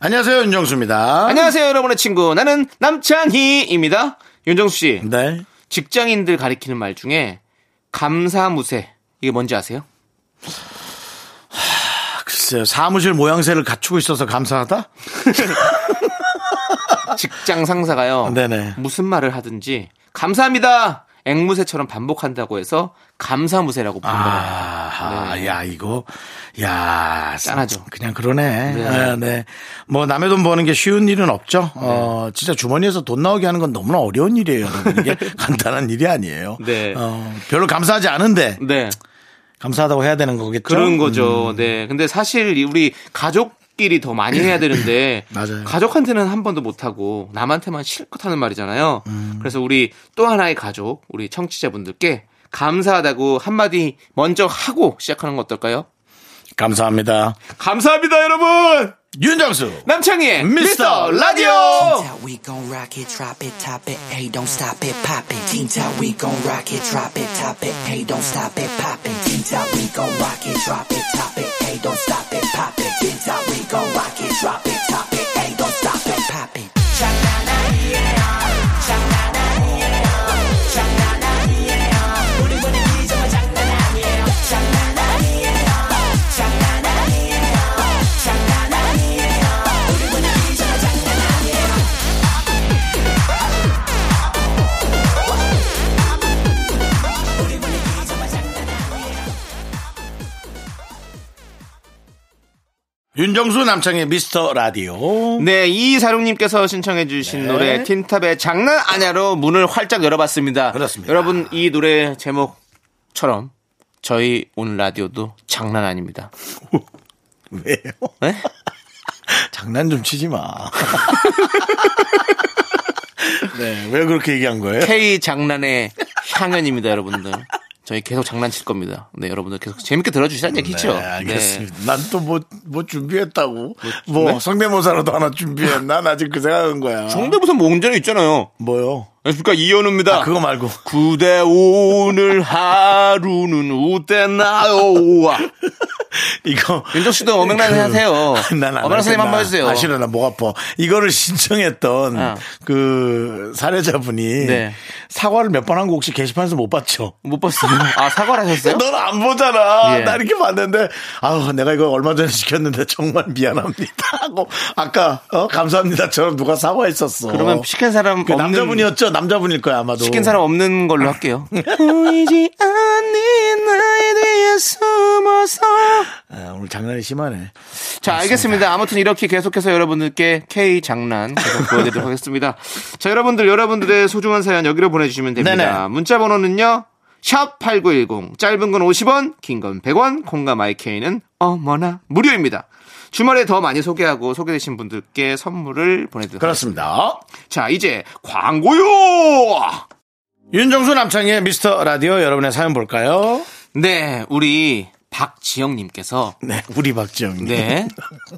안녕하세요, 윤정수입니다. 안녕하세요, 여러분의 친구. 나는 남창희입니다. 윤정수 씨. 네. 직장인들 가리키는 말 중에 감사무새. 이게 뭔지 아세요? 글쎄요, 사무실 모양새를 갖추고 있어서 감사하다? 직장 상사가요. 네네. 무슨 말을 하든지 감사합니다. 앵무새처럼 반복한다고 해서 감사무새라고 거예요. 아, 네. 야, 이거, 야, 짠하죠. 그냥 그러네. 네. 네. 네. 뭐, 남의 돈 버는 게 쉬운 일은 없죠. 어, 진짜 주머니에서 돈 나오게 하는 건 너무나 어려운 일이에요. 여러분. 이게 간단한 일이 아니에요. 네. 어, 별로 감사하지 않은데, 네. 감사하다고 해야 되는 거겠죠. 그런 음. 거죠. 네. 근데 사실 이 우리 가족 끼리 더 많이 해야 되는데 맞아요. 가족한테는 한 번도 못 하고 남한테만 실컷 하는 말이잖아요. 음. 그래서 우리 또 하나의 가족, 우리 청취자분들께 감사하다고 한마디 먼저 하고 시작하는 거 어떨까요? 감사합니다. 감사합니다, 여러분. 윤정수. 남창희의 미스터 라디오. How we gon' rock it, drop it, top it, hey, don't stop it, pop it. Top, we gon' rock it, drop it, top it, hey, don't stop it, pop it. Top, we gon' rock it, drop it, top it, hey, don't stop it. 윤정수 남창의 미스터 라디오. 네, 이사룡님께서 신청해주신 네. 노래 틴탑의 장난 아냐로 문을 활짝 열어봤습니다. 그렇습니다. 여러분 이 노래 제목처럼 저희 오늘 라디오도 장난 아닙니다. 왜요? 네? 장난 좀 치지 마. 네, 왜 그렇게 얘기한 거예요? K 장난의 향연입니다, 여러분들. 저희 계속 장난칠 겁니다. 네, 여러분들 계속 재밌게 들어주시라는 얘기죠. 네, 알겠습니다. 난또 뭐, 뭐 준비했다고. 네? 뭐, 성대모사라도 하나 준비했나? 나 지금 그 생각한 거야. 정대부터 뭐 운전에 있잖아요. 뭐요? 안녕하십니까, 이현우입니다. 아, 그거 말고. 그대 오늘 하루는 어땠나요? 이거. 윤정 씨도 어맹란 하세요. 난안 어맹란 선생님 한번 해주세요. 아, 싫어, 나목 아파. 이거를 신청했던 어. 그 사례자분이 네. 사과를 몇 번 한 거 혹시 게시판에서 못 봤죠? 못 봤어요. 아, 사과를 하셨어요? 넌 안 보잖아. 예. 나 이렇게 봤는데, 아우, 내가 이거 얼마 전에 시켰는데 정말 미안합니다. 하고, 아까, 어, 감사합니다처럼 누가 사과했었어. 그러면 시킨 사람 그 없는 남자분이었죠? 남자분일 거야, 아마도. 시킨 사람 없는 걸로 할게요. 보이지 않는 나에 대해 숨어서. 아, 오늘 장난이 심하네. 자, 알겠습니다. 아무튼 이렇게 계속해서 여러분들께 K 장난 계속 보여드리도록 하겠습니다. 자, 여러분들, 여러분들의 소중한 사연 여기로 보내주시면 됩니다. 네네. 문자 번호는요, 샵8910, 짧은 건 50원, 긴 건 100원, 콩감 IK는 어머나 무료입니다. 주말에 더 많이 소개하고 소개되신 분들께 선물을 보내드리도록. 그렇습니다. 자, 이제 광고요! 윤정수 남창의 미스터 라디오 여러분의 사연 볼까요? 네, 우리 박지영님께서 네, 우리 박지영님. 네.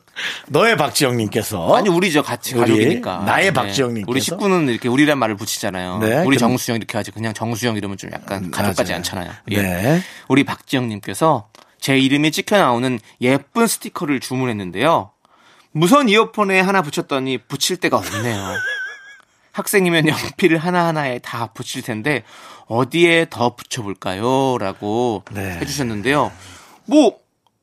너의 박지영님께서. 아니 우리죠 같이 우리, 가족이니까. 나의 박지영님께서? 우리 식구는 이렇게 우리란 말을 붙이잖아요. 네, 우리 그럼- 정수영 이렇게 하지 그냥 정수영 이러면 좀 약간 가족 같지 맞아요. 않잖아요. 예. 네. 우리 박지영님께서 제 이름이 찍혀 나오는 예쁜 스티커를 주문했는데요. 무선 이어폰에 하나 붙였더니 붙일 데가 없네요. 학생이면 연필을 하나하나에 다 붙일 텐데 어디에 더 붙여볼까요? 라고 네. 해주셨는데요. 뭐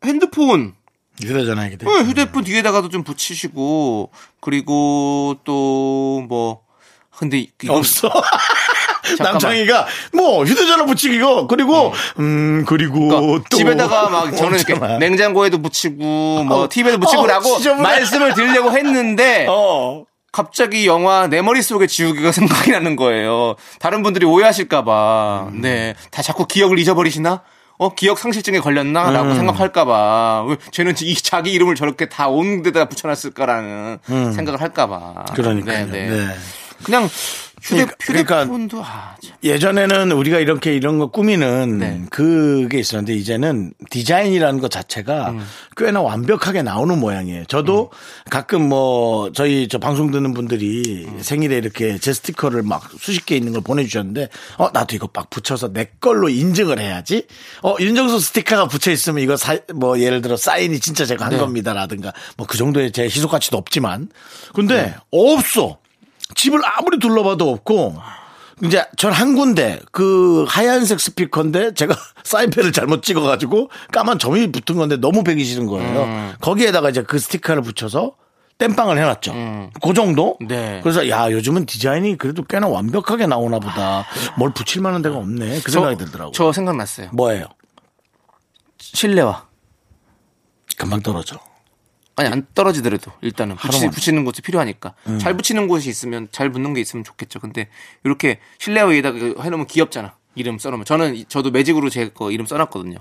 핸드폰 휴대전화 얘기 어, 휴대폰 뒤에다가도 좀 붙이시고 그리고 또 뭐 근데 이거 없어. 남창희가 뭐 휴대전화 붙이기고 그리고 음 그리고 그러니까 또 집에다가 막 저는 이렇게. 냉장고에도 붙이고 뭐 어, TV에도 붙이고라고 어. 말씀을 드리려고 했는데 어. 갑자기 영화 내 머릿속에 지우개가 생각이 나는 거예요. 다른 분들이 오해하실까봐. 음. 네. 다 자꾸 기억을 잊어버리시나? 어 기억 상실증에 걸렸나라고 음. 생각할까봐 왜 쟤는 이 자기 이름을 저렇게 다 온 데다가 붙여놨을까라는 생각을 할까봐. 음. 그러니까요. 네, 네. 네. 그냥 휴대, 그러니까- 그러니까 휴대폰도 아, 참. 예전에는 우리가 이렇게 이런 거 꾸미는 네. 그게 있었는데 이제는 디자인이라는 것 자체가 음. 꽤나 완벽하게 나오는 모양이에요. 저도 가끔 뭐 저희 저 방송 듣는 분들이 음. 생일에 이렇게 제 스티커를 막 수십 개 있는 걸 보내주셨는데 어 나도 이거 막 붙여서 내 걸로 인증을 해야지. 어 윤정수 스티커가 붙여 있으면 이거 사, 뭐 예를 들어 사인이 진짜 제가 한 네. 겁니다라든가 뭐 그 정도의 제 희소 가치도 없지만 근데 네. 없어. 집을 아무리 둘러봐도 없고 이제 전 한 군데 그 하얀색 스피커인데 제가 사인펜을 잘못 찍어가지고 까만 점이 붙은 건데 너무 배기 싫은 거예요. 음. 거기에다가 이제 그 스티커를 붙여서 땜빵을 해놨죠. 그 정도? 네. 그래서 야 요즘은 디자인이 그래도 꽤나 완벽하게 나오나 보다. 뭘 붙일 만한 데가 없네. 그 생각이 들더라고요. 저 생각났어요. 뭐예요? 실내화. 금방 떨어져. 아니 안 떨어지더라도 일단은 붙이. 붙이는 곳이 필요하니까 잘 붙이는 곳이 있으면 잘 붙는 게 있으면 좋겠죠. 근데 이렇게 실내화 위에다가 해놓으면 귀엽잖아. 이름 써놓으면 저는 이- 저도 매직으로 제 거 이름 써놨거든요.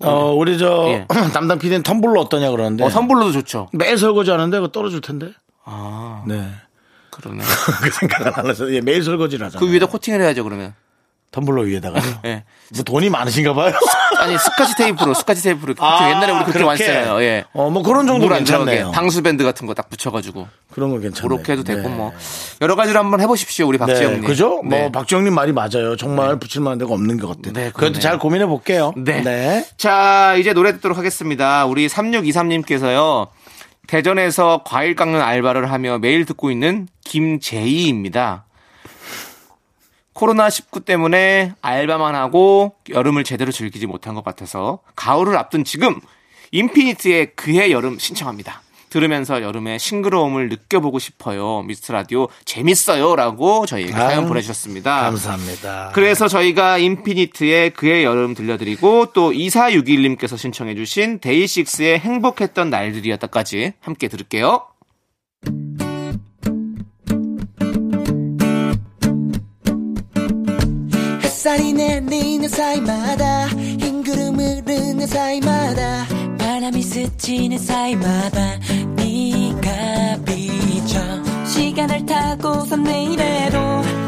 어 우리 저 예. 담당 PD는 텀블러 어떠냐 그러는데 어, 선불로도 좋죠. 매일 설거지 하는데 그거 떨어질 텐데. 아 네. 그러네. 그 생각은 안 해서 예, 매일 설거지를 하잖아요. 그 위에다 코팅을 해야죠 그러면. 텀블러 위에다가요. 예. 뭐 돈이 많으신가 봐요. 아니 스카치 테이프로 스카치 테이프로 코팅 옛날에 우리 그렇게 많이 했잖아요. 예. 어, 뭐 그런 정도 물 안 들어가게 괜찮네요. 방수 밴드 같은 거 딱 붙여가지고 그런 거 괜찮네요. 그렇게 해도 되고 네. 뭐 여러 가지로 한번 해보십시오 우리 박지영님. 네, 그죠? 네. 뭐 박지영님 말이 맞아요. 정말 붙일 만한 데가 없는 것 같아요. 네, 그래도. 잘 고민해 볼게요. 네. 자, 이제 노래 듣도록 하겠습니다. 우리 3623님께서요. 대전에서 과일 깎는 알바를 하며 매일 듣고 있는 김재희입니다. 코로나19 때문에 알바만 하고 여름을 제대로 즐기지 못한 것 같아서 가을을 앞둔 지금 인피니트의 그해 여름 신청합니다. 들으면서 여름의 싱그러움을 느껴보고 싶어요. 미스터 라디오 재밌어요. 라고 저희에게 사연 아유, 보내주셨습니다. 감사합니다. 그래서 저희가 인피니트의 그의 여름 들려드리고 또 2461님께서 신청해주신 데이식스의 행복했던 날들이었다까지 함께 들을게요. 햇살이 내리는 사이마다. 흰 구름을 흐르는 사이마다. 바람이 스치는 사이마다. 네가 비쳐 시간을 타고선 내일에도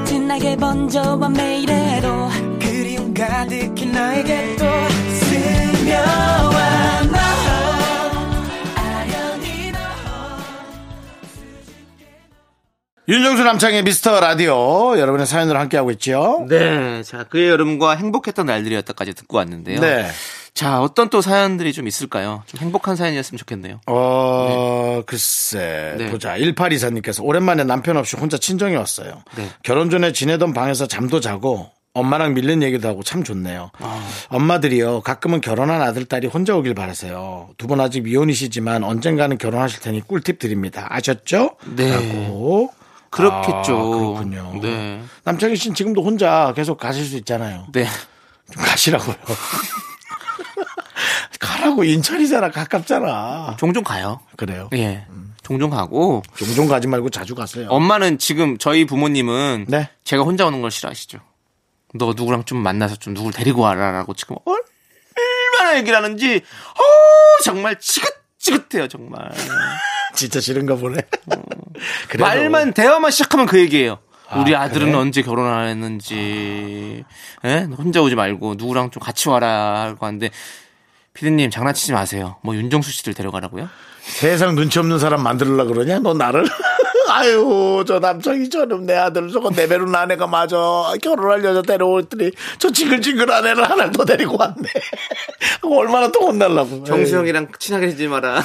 진하게 번져와 매일에도 그리움 가득히 나에게 또 스며와 윤정수 남창의 미스터 라디오 여러분의 사연으로 함께하고 있죠. 네. 자, 그의 여름과 행복했던 날들이었다까지 듣고 왔는데요. 네. 자, 어떤 또 사연들이 좀 있을까요? 좀 행복한 사연이었으면 좋겠네요. 어, 글쎄. 네. 보자. 1824님께서 오랜만에 남편 없이 혼자 친정에 왔어요. 네. 결혼 전에 지내던 방에서 잠도 자고 엄마랑 밀린 얘기도 하고 참 좋네요. 아. 엄마들이요. 가끔은 결혼한 아들, 딸이 혼자 오길 바라세요. 두 분 아직 미혼이시지만 언젠가는 결혼하실 테니 꿀팁 드립니다. 아셨죠? 네. 라고. 그렇겠죠. 아, 그렇군요. 네. 남창희 씨는 지금도 혼자 계속 가실 수 있잖아요. 네. 좀 가시라고요. 가라고 인천이잖아. 가깝잖아. 종종 가요. 그래요. 예. 종종 가고 종종 가지 말고 자주 가세요. 엄마는 지금 저희 부모님은 네. 제가 혼자 오는 걸 싫어하시죠. 너 누구랑 좀 만나서 좀 누굴 데리고 와라라고 지금 얼마나 얘기를 하는지 어 정말 지긋지긋해요 정말. 진짜 싫은가 보네. 그래도 말만 대화만 시작하면 그 얘기예요. 우리 아, 아들은 그래? 언제 결혼하는지, 예? 혼자 오지 말고 누구랑 좀 같이 와라 하고 하는데 피디님 장난치지 마세요. 뭐 윤정수 씨들 데려가라고요? 세상 눈치 없는 사람 만들려고 그러냐? 너 나를? 아유, 저 남창이 저놈 내 아들 저거 내 배로 아내가 맞아. 결혼할 여자 데려올더니 저 징글징글한 애를 하나 더 데리고 왔네. 얼마나 또 혼날라고. 정수 에이. 형이랑 친하게 지지 마라.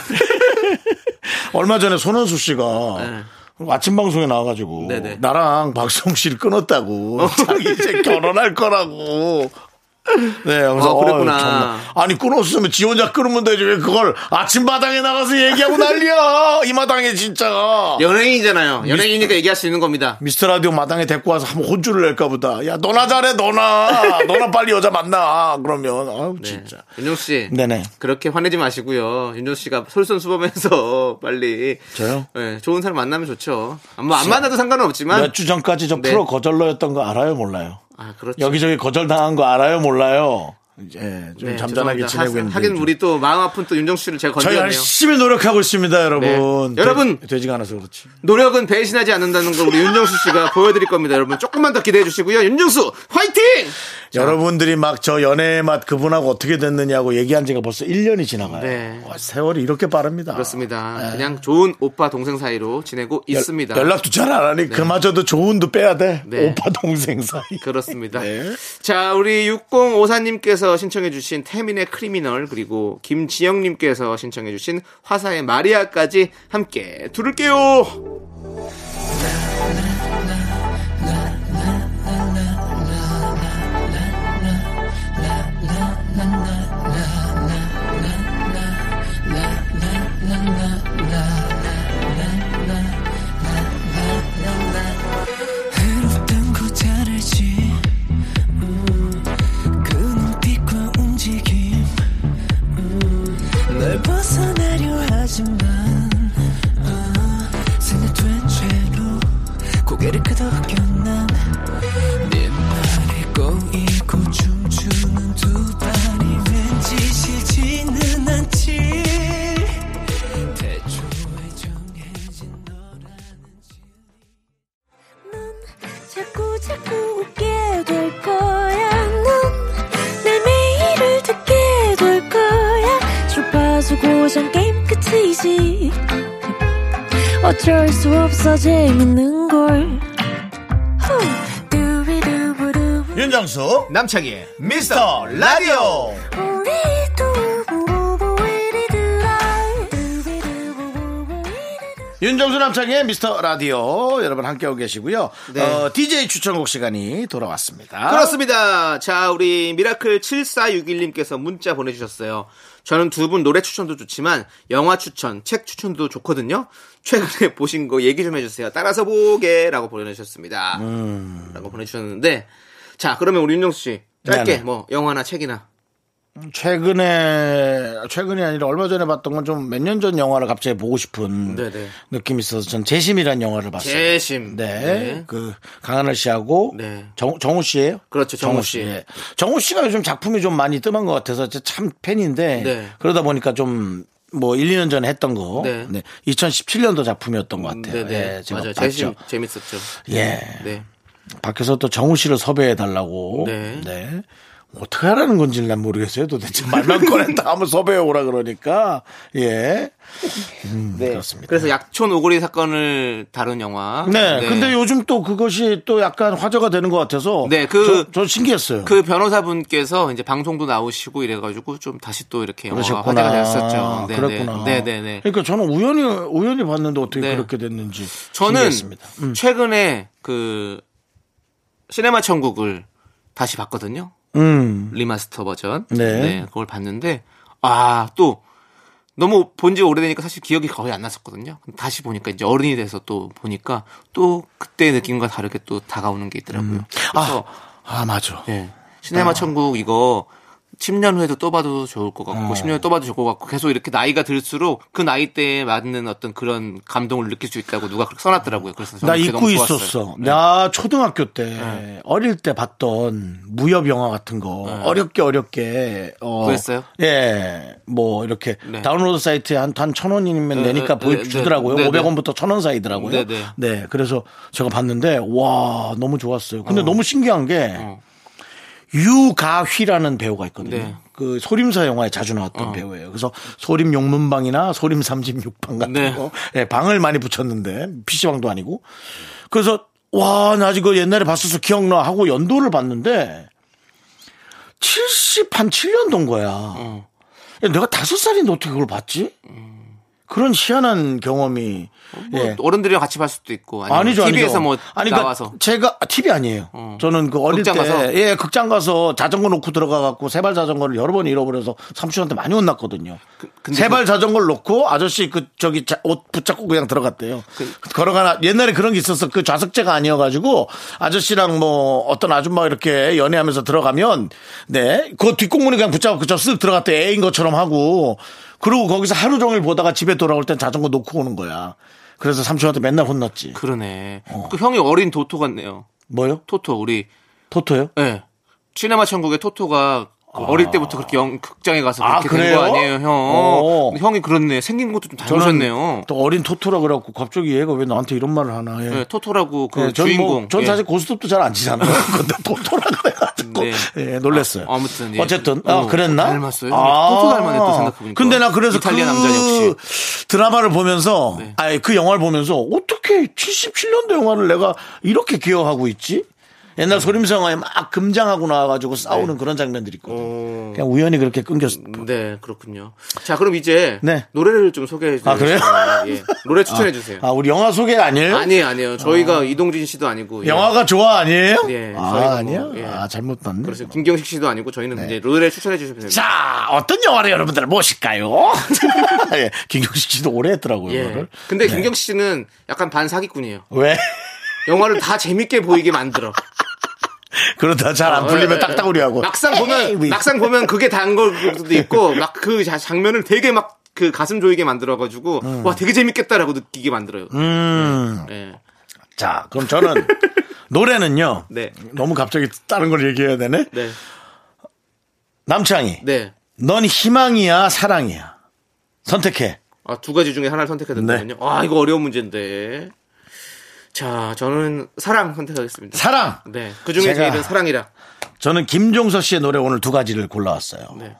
얼마 전에 손원수 씨가 네. 아침 방송에 나와가지고 네네. 나랑 박성 씨를 끊었다고 자기 이제 결혼할 거라고. 네, 그래서 어, 그랬구나. 정말. 아니 끊었으면 지 혼자 끊으면 되지 왜 그걸 아침 마당에 나가서 얘기하고 난리야 이 마당에 진짜. 연예인이잖아요. 연예인이니까 얘기할 수 있는 겁니다. 미스터 라디오 마당에 데리고 와서 한번 혼쭐을 낼까 보다. 야 너나 잘해 너나 너나 빨리 여자 만나 그러면 아우 네. 진짜. 윤정수 씨. 네네. 그렇게 화내지 마시고요. 윤정수 씨가 솔선수범해서 빨리. 저요? 네, 좋은 사람 만나면 좋죠. 뭐 안 만나도 상관은 없지만. 몇 주 전까지 저 네. 프로 거절러였던 거 알아요 몰라요? 아, 그렇죠. 여기저기 거절당한 거 알아요 몰라요? 예, 좀 네, 잠잠하게 죄송합니다. 지내고 하- 있는데. 하긴. 우리 또 마음 아픈 또 윤정수 씨를 제가 저희 건드렸네요. 열심히 노력하고 있습니다, 여러분. 네. 여러분! 되, 되지가 않아서 그렇지. 노력은 배신하지 않는다는 걸 우리 윤정수 씨가 보여드릴 겁니다. 여러분 조금만 더 기대해 주시고요. 윤정수 화이팅! 여러분들이 막 저 연애의 맛 그분하고 어떻게 됐느냐고 얘기한 지가 벌써 1년이 지나가요. 네. 와, 세월이 이렇게 빠릅니다. 그렇습니다. 그냥 좋은 오빠 동생 사이로 지내고 있습니다. 연락도 잘 안 하니 그마저도 좋은도 빼야 돼. 네. 오빠 동생 사이. 그렇습니다. 네. 자, 우리 6054님께서 신청해 주신 태민의 크리미널, 그리고 김지영 님께서 신청해 주신 화사의 마리아까지 함께 들을게요! 하지만 아, 생각된 채로 고개를 끄덕여 남창희의 미스터 라디오. 윤정수 남창희의 미스터 라디오 여러분 함께하고 계시고요. 네. 어, DJ 추천곡 시간이 돌아왔습니다. 그렇습니다. 자, 우리 미라클 7461님께서 문자 보내주셨어요. 저는 두 분 노래 추천도 좋지만 영화 추천, 책 추천도 좋거든요. 최근에 보신 거 얘기 좀 해주세요. 따라서 보게라고 보내주셨습니다. 라고 보내주셨는데 자, 그러면 우리 윤정수 씨 짧게 네네. 뭐 영화나 책이나 최근에 최근이 아니라 얼마 전에 봤던 건 좀 몇 년 전 영화를 갑자기 보고 싶은 네네. 느낌이 있어서 전 재심이라는 영화를 봤어요. 재심. 네. 네. 그 강하늘 씨하고 네. 정, 정우 씨예요? 그렇죠, 정우 씨. 예. 정우 씨가 요즘 작품이 좀 많이 뜸한 것 같아서 제참 팬인데 네. 그러다 보니까 좀뭐 1, 2년 전에 했던 거 네. 네. 2017년도 작품이었던 것 같아요. 네 네. 예, 제가 맞아요. 재심 재밌었죠. 예. 네. 밖에서 또 정우 씨를 섭외해 달라고. 네. 네. 어떻게 하라는 건지 난 모르겠어요. 도대체 말만 꺼냈다 하면 섭외해 오라 그러니까. 예. 음, 네. 그렇습니다. 그래서 약촌 오거리 사건을 다룬 영화. 네. 근데 요즘 또 그것이 또 약간 화제가 되는 것 같아서. 네, 그- 저, 저 신기했어요. 그 변호사분께서 이제 방송도 나오시고 이래가지고 좀 다시 또 이렇게 영화가. 화제가 됐었죠. 네, 그랬구나. 네, 네, 네. 그러니까 저는 우연히 우연히 봤는데 어떻게 네. 그렇게 됐는지 저는 신기했습니다. 음. 최근에 그 시네마 천국을 다시 봤거든요. 음. 리마스터 버전. 네. 그걸 봤는데 아 또 너무 본 지 오래되니까 사실 기억이 거의 안 났었거든요. 다시 보니까 이제 어른이 돼서 또 보니까 또 그때 느낌과 다르게 또 다가오는 게 있더라고요. 그래서 아, 맞아. 예. 시네마 천국 이거 10년 후에도 또 봐도 좋을 것 어. 같고 10년 후에 또 봐도 좋을 것 같고 계속 이렇게 나이가 들수록 그 나이 때에 맞는 어떤 그런 감동을 느낄 수 있다고 누가 그렇게 써놨더라고요. 그래서 나 잊고. 있었어. 네. 나 초등학교 때 어릴 때 봤던 무협 영화 같은 거 어렵게 어렵게 어, 구했어요? 예, 뭐 이렇게 네. 다운로드 사이트에 한천 원이면 네, 내니까 네, 보여 주더라고요. 네, 네, 500원부터 천원 사이더라고요. 네, 네. 네, 그래서 제가 봤는데 와 너무 좋았어요. 근데 너무 신기한 게 어. 유가휘라는 배우가 있거든요. 네. 그 소림사 영화에 자주 나왔던 어. 배우예요. 그래서 소림 용문방이나 소림 36방 같은 네. 거, 예, 방을 많이 붙였는데 PC방도 아니고. 그래서 와, 나 이거 옛날에 봤어서 기억나 하고 연도를 봤는데 70, 한 7년도인 거야. 어. 야, 내가 다섯 살인데 어떻게 그걸 봤지? 그런 희한한 경험이 뭐 예. 어른들이랑 같이 봤을 수도 있고 아니죠, TV에서 아니죠. 뭐 아니, 그러니까 나와서 제가 TV 아니에요. 어. 저는 그 어릴 극장 때 가서? 예, 극장 가서 자전거 놓고 들어가 갖고 세발 자전거를 여러 번 잃어버려서 삼촌한테 많이 혼났거든요. 근데 세발 자전거를 놓고 아저씨 그 저기 자- 옷 붙잡고 그냥 들어갔대요. 그 걸어가나 옛날에 그런 게 있었어. 그 좌석제가 아니어 가지고 아저씨랑 뭐 어떤 아줌마 이렇게 연애하면서 들어가면 네, 그 뒷공문에 그냥 붙잡고 그저 쓱 들어갔대 애인 것처럼 하고 그리고 거기서 하루 종일 보다가 집에 돌아올 땐 자전거 놓고 오는 거야. 그래서 삼촌한테 맨날 혼났지. 그러네. 그 형이 어린 토토 같네요. 뭐요? 토토 우리 토토요? 예. 시네마 천국의 토토가 그 어릴 때부터 그렇게 영, 극장에 가서 아, 그렇게 된 그래요? 거 아니에요, 형? 어. 형이 그렇네. 생긴 것도 좀 닮으셨네요. 또 어린 토토라 그래갖고 갑자기 얘가 왜 나한테 이런 말을 하나. 예. 네, 토토라고 그 예, 전 주인공. 뭐, 전 예. 사실 고스톱도 잘 안 치잖아요. 근데 토토라 그래가지고 네. 예, 놀랬어요. 아, 아무튼, 예. 어쨌든 어, 아, 그랬나? 닮았어요. 토토 닮았네, 또 생각해보니까. 근데 나 그래서 이탈리아 그 남자 역시. 드라마를 보면서 네. 아니 그 영화를 보면서 어떻게 77년도 영화를 내가 이렇게 기억하고 있지? 옛날 소림사 영화에 막 금장하고 나와가지고 싸우는 그런 장면들이 있거든. 네. 어. 그냥 우연히 그렇게 끊겼. 네, 그렇군요. 자, 그럼 이제 네. 노래를 좀 소개해 주세요. 아, 그래요? 예. 노래 추천해 주세요. 아 우리 영화 소개 아니에요? 아니에요, 아니에요. 저희가 이동진 씨도 아니고. 예. 영화가 좋아 아니에요? 예, 아 저희가 뭐, 아니야? 예. 아 잘못 봤네. 그래서 김경식 씨도 아니고 저희는 이제 노래 추천해 주시면 됩니다. 자, 어떤 영화를 여러분들 모실까요? 예, 김경식 씨도 오래 했더라고요, 예. 이거를. 근데 김경식 씨는 약간 반사기꾼이에요. 왜? 영화를 다 재밌게 보이게 만들어. 그러다 잘 안 풀리면 어, 예, 딱딱우리 하고. 막상 보면 뭐 막상 보면 그게 단 것도 있고 막 그 장면을 되게 막 그 가슴 조이게 만들어가지고 와 되게 재밌겠다라고 느끼게 만들어요. 음. 예. 자, 그럼 저는 노래는요. 네. 너무 갑자기 다른 걸 얘기해야 되네. 네. 남창희, 네. 넌 희망이야, 사랑이야. 선택해. 아, 두 가지 중에 하나를 선택해야 된다면요. 네. 아, 이거 어려운 문제인데. 자, 저는 사랑 선택하겠습니다. 사랑. 네. 그 중에 제가- 제일은 사랑이라. 저는 김종서 씨의 노래 오늘 두 가지를 골라왔어요. 네.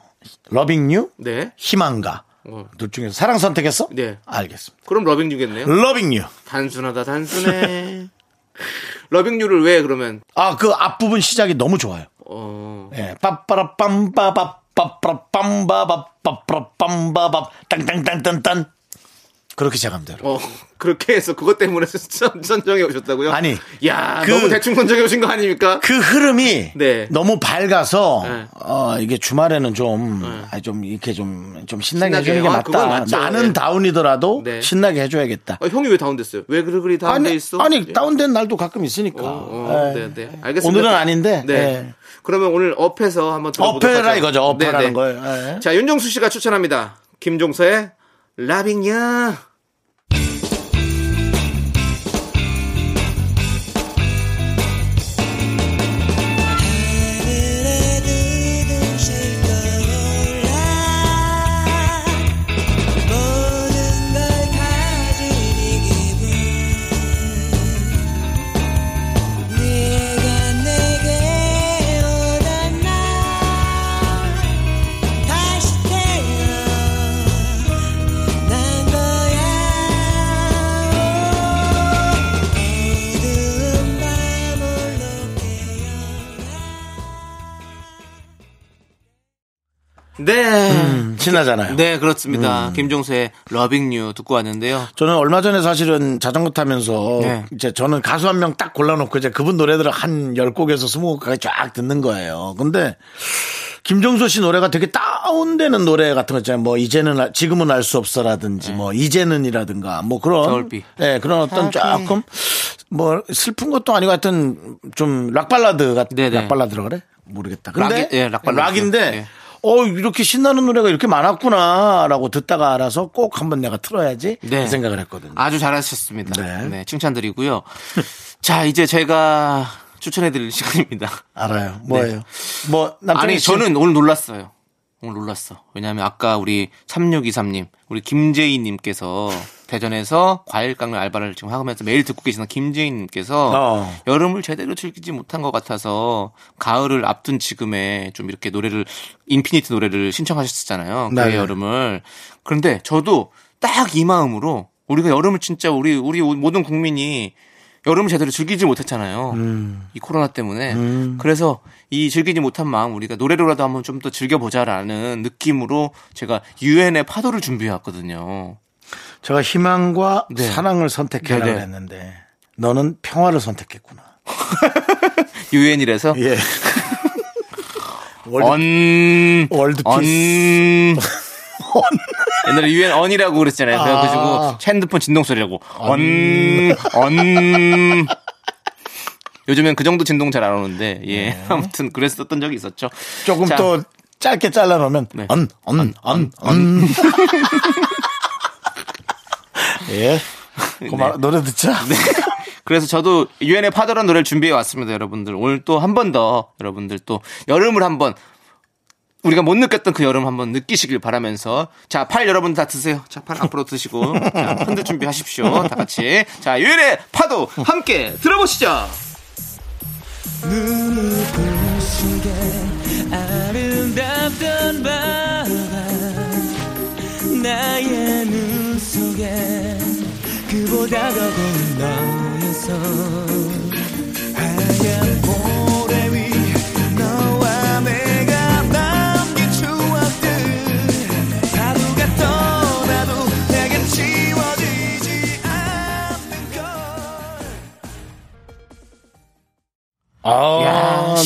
Loving You, 네. 희망가. 어. 둘 중에서 사랑 선택했어? 네. 알겠습니다. 그럼 Loving You겠네요. Loving You. 단순하다, 단순해. Loving You를 왜 그러면, 아, 그 앞부분 시작이 너무 좋아요. 어, 예, 빠빠라 빰빠밥 빠빠라 빰바밥 빠빠라 빰바밥 땅땅땅땅땅 그렇게 돼요. 어, 그렇게 해서 그것 때문에 선, 선정해 오셨다고요? 아니, 야 그- 너무 대충 선정해 오신 거 아닙니까? 그 흐름이 네. 너무 밝아서 네. 어, 이게 주말에는 좀, 아, 좀 이렇게 좀, 좀 신나게, 신나게. 해주는 게 아, 맞다. 맞죠. 나는 예. 다운이더라도 네. 신나게 해줘야겠다. 아, 형이 왜 다운됐어요? 왜 그리 그리 다운돼 아니, 있어? 아니 예. 다운된 날도 가끔 있으니까. 어, 어, 예. 네, 네. 알겠습니다. 오늘은 아닌데. 네. 예. 그러면 오늘 업해서 한번 들어보도록 어페라 하죠. 이거죠. 네, 네. 거예요. 예. 자, 윤정수 씨가 추천합니다. 김종서의 라빙야. 네. 음, 신나잖아요. 네, 그렇습니다. 음. 김종서의 Loving You 듣고 왔는데요. 저는 얼마 전에 사실은 자전거 타면서 네. 이제 저는 가수 한 명 딱 골라놓고 이제 그분 노래들을 한 10곡에서 20곡까지 쫙 듣는 거예요. 근데 김종서 씨 노래가 되게 다운되는 노래 같은 거 있잖아요. 뭐 이제는 알- 지금은 알 수 없어라든지 뭐 이제는이라든가 뭐 그런 네. 겨울비. 네, 그런 어떤 겨울비. 조금 뭐 슬픈 것도 아니고 하여튼 좀 락 발라드 같은 네네. 락발라드라 그래? 모르겠다. 근데 락이- 예, 락 발라드죠. 락인데 예. 어 이렇게 신나는 노래가 이렇게 많았구나라고 듣다가 알아서 꼭 한번 내가 틀어야지 네. 이 생각을 했거든요. 아주 잘하셨습니다. 네. 네, 칭찬드리고요. 자, 이제 제가 추천해드릴 시간입니다. 알아요. 뭐예요? 뭐 남편이 아니, 저는 오늘 놀랐어요. 오늘 놀랐어. 왜냐하면 아까 우리 3623님, 우리 김재희님께서 대전에서 과일 깎는 알바를 지금 하면서 매일 듣고 계시는 김재희님께서 어. 여름을 제대로 즐기지 못한 것 같아서 가을을 앞둔 지금에 좀 이렇게 노래를 인피니트 노래를 신청하셨었잖아요. 그의 네. 여름을. 그런데 저도 딱 이 마음으로 우리가 여름을 진짜 우리 우리 모든 국민이 여름을 제대로 즐기지 못했잖아요. 이 코로나 때문에. 그래서 이 즐기지 못한 마음 우리가 노래로라도 한번 좀 더 즐겨보자라는 느낌으로 제가 유엔의 파도를 준비해 왔거든요. 제가 희망과 네. 사랑을 선택해라 네 네. 했는데 너는 평화를 선택했구나. 유엔이라서 예. 월드, 언 월드 언 피스. 옛날에 유엔 언이라고 그랬잖아요. 그래가지고 아. 핸드폰 진동 소리라고 언 언. 요즘엔 그 정도 진동 잘 안 오는데 예 아무튼 그랬었던 적이 있었죠. 조금 자, 또 짧게 잘라 놓으면 네. 언, 언, 언, 언. 예. 고마 노래 듣자. 그래서 저도 유엔의 파도란 노래를 준비해 왔습니다, 여러분들. 오늘 또 한 번 더 여러분들 또 여름을 한번 우리가 못 느꼈던 그 여름 한번 느끼시길 바라면서 자 팔 여러분 다 드세요. 자 팔 앞으로 드시고 자, 흔들 준비하십시오. 다 같이 자 유일의 파도 함께 들어보시죠. 아름답던 밤 나의 눈 더 고운 너였어 하얀 모래 위 너와 내가 남긴 추억들 하루가 떠나도 내겐 지워지지 않는 걸 아.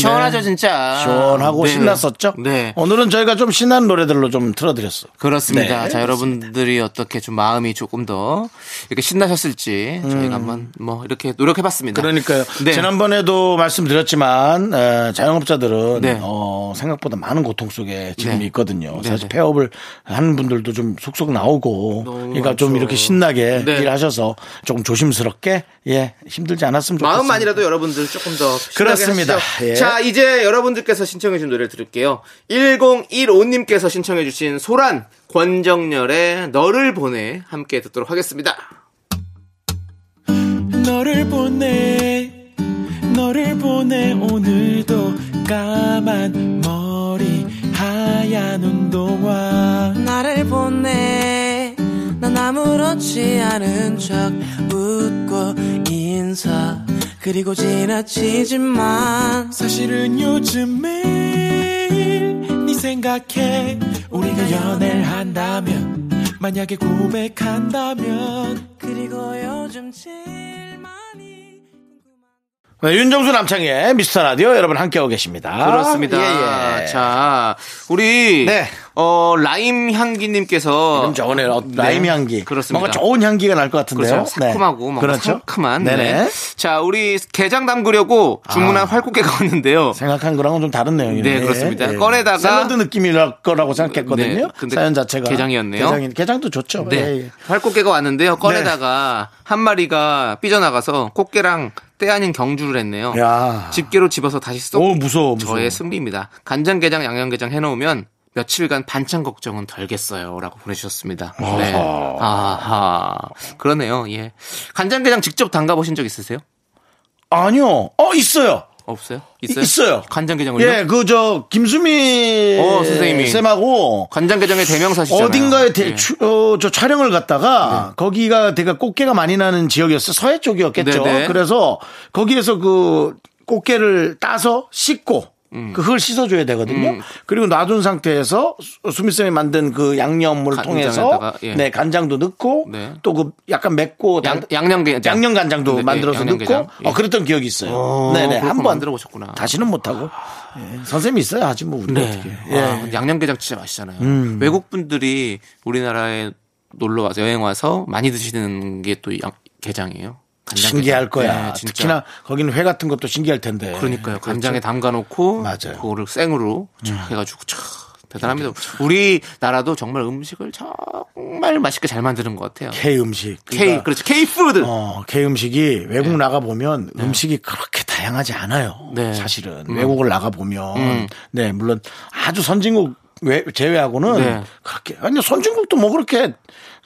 시원하죠 진짜. 시원하고 네. 신났었죠? 네. 오늘은 저희가 좀 신나는 노래들로 좀 틀어드렸어. 그렇습니다. 네, 자, 여러분들이 어떻게 좀 마음이 조금 더 이렇게 신나셨을지 저희가 한번 뭐 이렇게 노력해봤습니다. 음. 그러니까요. 네. 지난번에도 말씀드렸지만 에, 자영업자들은 네. 어, 생각보다 많은 고통 속에 지금 네. 있거든요. 네, 사실 네. 폐업을 하는 분들도 좀 속속 나오고, 그러니까 좀 많죠. 이렇게 신나게 네. 일하셔서 조금 조심스럽게 예 힘들지 않았으면 좋겠습니다. 마음만이라도 여러분들 조금 더 그렇습니다. 예. 자, 이제 여러분들께서 신청해주신 노래를 들을게요. 1015님께서 신청해주신 소란 권정열의 너를 보내 함께 듣도록 하겠습니다. 너를 보내 너를 보내 오늘도 까만 머리 하얀 운동화 나를 보내 난 아무렇지 않은 척 웃고 인사 그리고 지나치지만 사실은 요즘 매일 네 생각해 우리가 연애를 한다면 만약에 고백한다면 그리고 요즘 제일 많이 네, 윤정수 남창의 미스터 라디오 여러분 함께하고 계십니다. 그렇습니다. 예, 예. 자, 우리 네. 어 라임 향기님께서 좋으네요. 어, 라임 향기. 그렇습니다. 뭔가 좋은 향기가 날 것 같은데요. 그렇죠. 상큼하고 뭔가 그렇죠. 상큼한. 네네. 아. 네. 자, 우리 게장 담그려고 주문한 활국게가 왔는데요. 생각한 거랑은 좀 다른 내용이네요. 네, 그렇습니다. 꺼내다가- 샐러드 느낌일 거라고 생각했거든요. 네, 근데 사연 자체가 게장이었네요. 게장이, 게장도 좋죠. 네. 예, 예. 활꽃게가 왔는데요. 꺼내다가 한 마리가 삐져나가서 꽃게랑 때 아닌 경주를 했네요. 야. 집게로 집어서 다시 쏙 오 무서워 무서워. 저의 승리입니다. 간장게장, 양념게장 해놓으면 며칠간 반찬 걱정은 덜겠어요. 라고 보내주셨습니다. 네. 아하. 그러네요. 예. 간장게장 직접 담가보신 적 있으세요? 아니요. 어 있어요. 없어요? 있어요? 있어요. 간장게장을요? 예, 그 저 김수미 어, 선생님이. 쌤하고 간장게장의 대명사시잖아요. 어딘가에 대, 예. 추- 어, 저 촬영을 갔다가 거기가 되게 꽃게가 많이 나는 지역이었어요. 서해 쪽이었겠죠. 네네. 그래서 거기에서 그 꽃게를 따서 씻고 그걸 씻어줘야 되거든요. 음. 그리고 놔둔 상태에서 수- 수미쌤이 만든 그 양념을 통해서 간장에다가, 예. 네 간장도 넣고 네. 또그 약간 맵고 양, 달- 양념게장. 양념 간장도 네, 만들어서 양념게장. 넣고 예. 어 그랬던 기억이 있어요. 어, 네네 그렇게 한번 만들어 보셨구나. 다시는 못 하고 예. 선생님이 있어야 하지 뭐 우리 가 네. 어떻게. 와, 예. 양념 게장 진짜 맛있잖아요. 음. 외국 분들이 우리나라에 놀러 와서 여행 와서 많이 드시는 게 또 게장이에요. 간장게장. 신기할 거야. 네. 특히나 거기는 회 같은 것도 신기할 텐데. 그러니까요. 그렇죠. 간장에 담가 놓고 맞아요. 음. 그거를 생으로 촥 해가지고 촥 대단합니다. 우리 나라도 정말 음식을 정말 맛있게 잘 만드는 것 같아요. K 음식. K 그러니까 그렇죠. K 푸드. 어, K 음식이 외국 나가 보면 음식이 그렇게 다양하지 않아요. 네. 사실은 음. 외국을 나가 보면 음. 네 물론 아주 선진국 외- 제외하고는 네. 그렇게 아니 선진국도 뭐 그렇게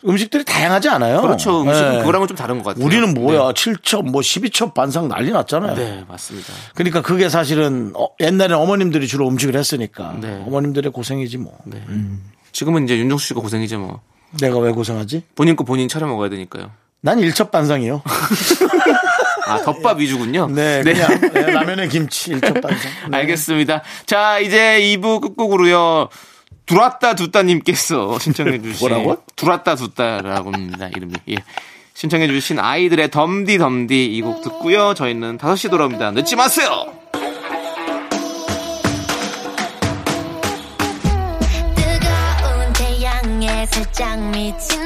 음식들이 다양하지 않아요. 그렇죠. 음식은 네. 그거랑은 좀 다른 것 같아요. 우리는 뭐야 7첩 뭐 12첩 반상 난리 났잖아요. 네, 네, 맞습니다. 그러니까 그게 사실은 어, 옛날에 어머님들이 주로 음식을 했으니까 네. 어머님들의 고생이지 뭐. 네. 지금은 이제 윤정수 씨가 고생이죠 뭐. 내가 왜 고생하지? 본인 거 본인 차려 먹어야 되니까요. 난 일첩 반상이요. 아, 덮밥 위주군요. 네, 그냥 네, 라면에 김치 일첩 반상. 네. 알겠습니다. 자, 이제 2부 끝곡으로요. 두랐다 두따님께서 신청해 주신. 뭐라고요? 두랐다 두따라고 합니다, 이름이. 예. 신청해 주신 아이들의 덤디 덤디 이 곡 듣고요. 저희는 5시 돌아옵니다. 늦지 마세요! 뜨거운 태양에 살짝 미친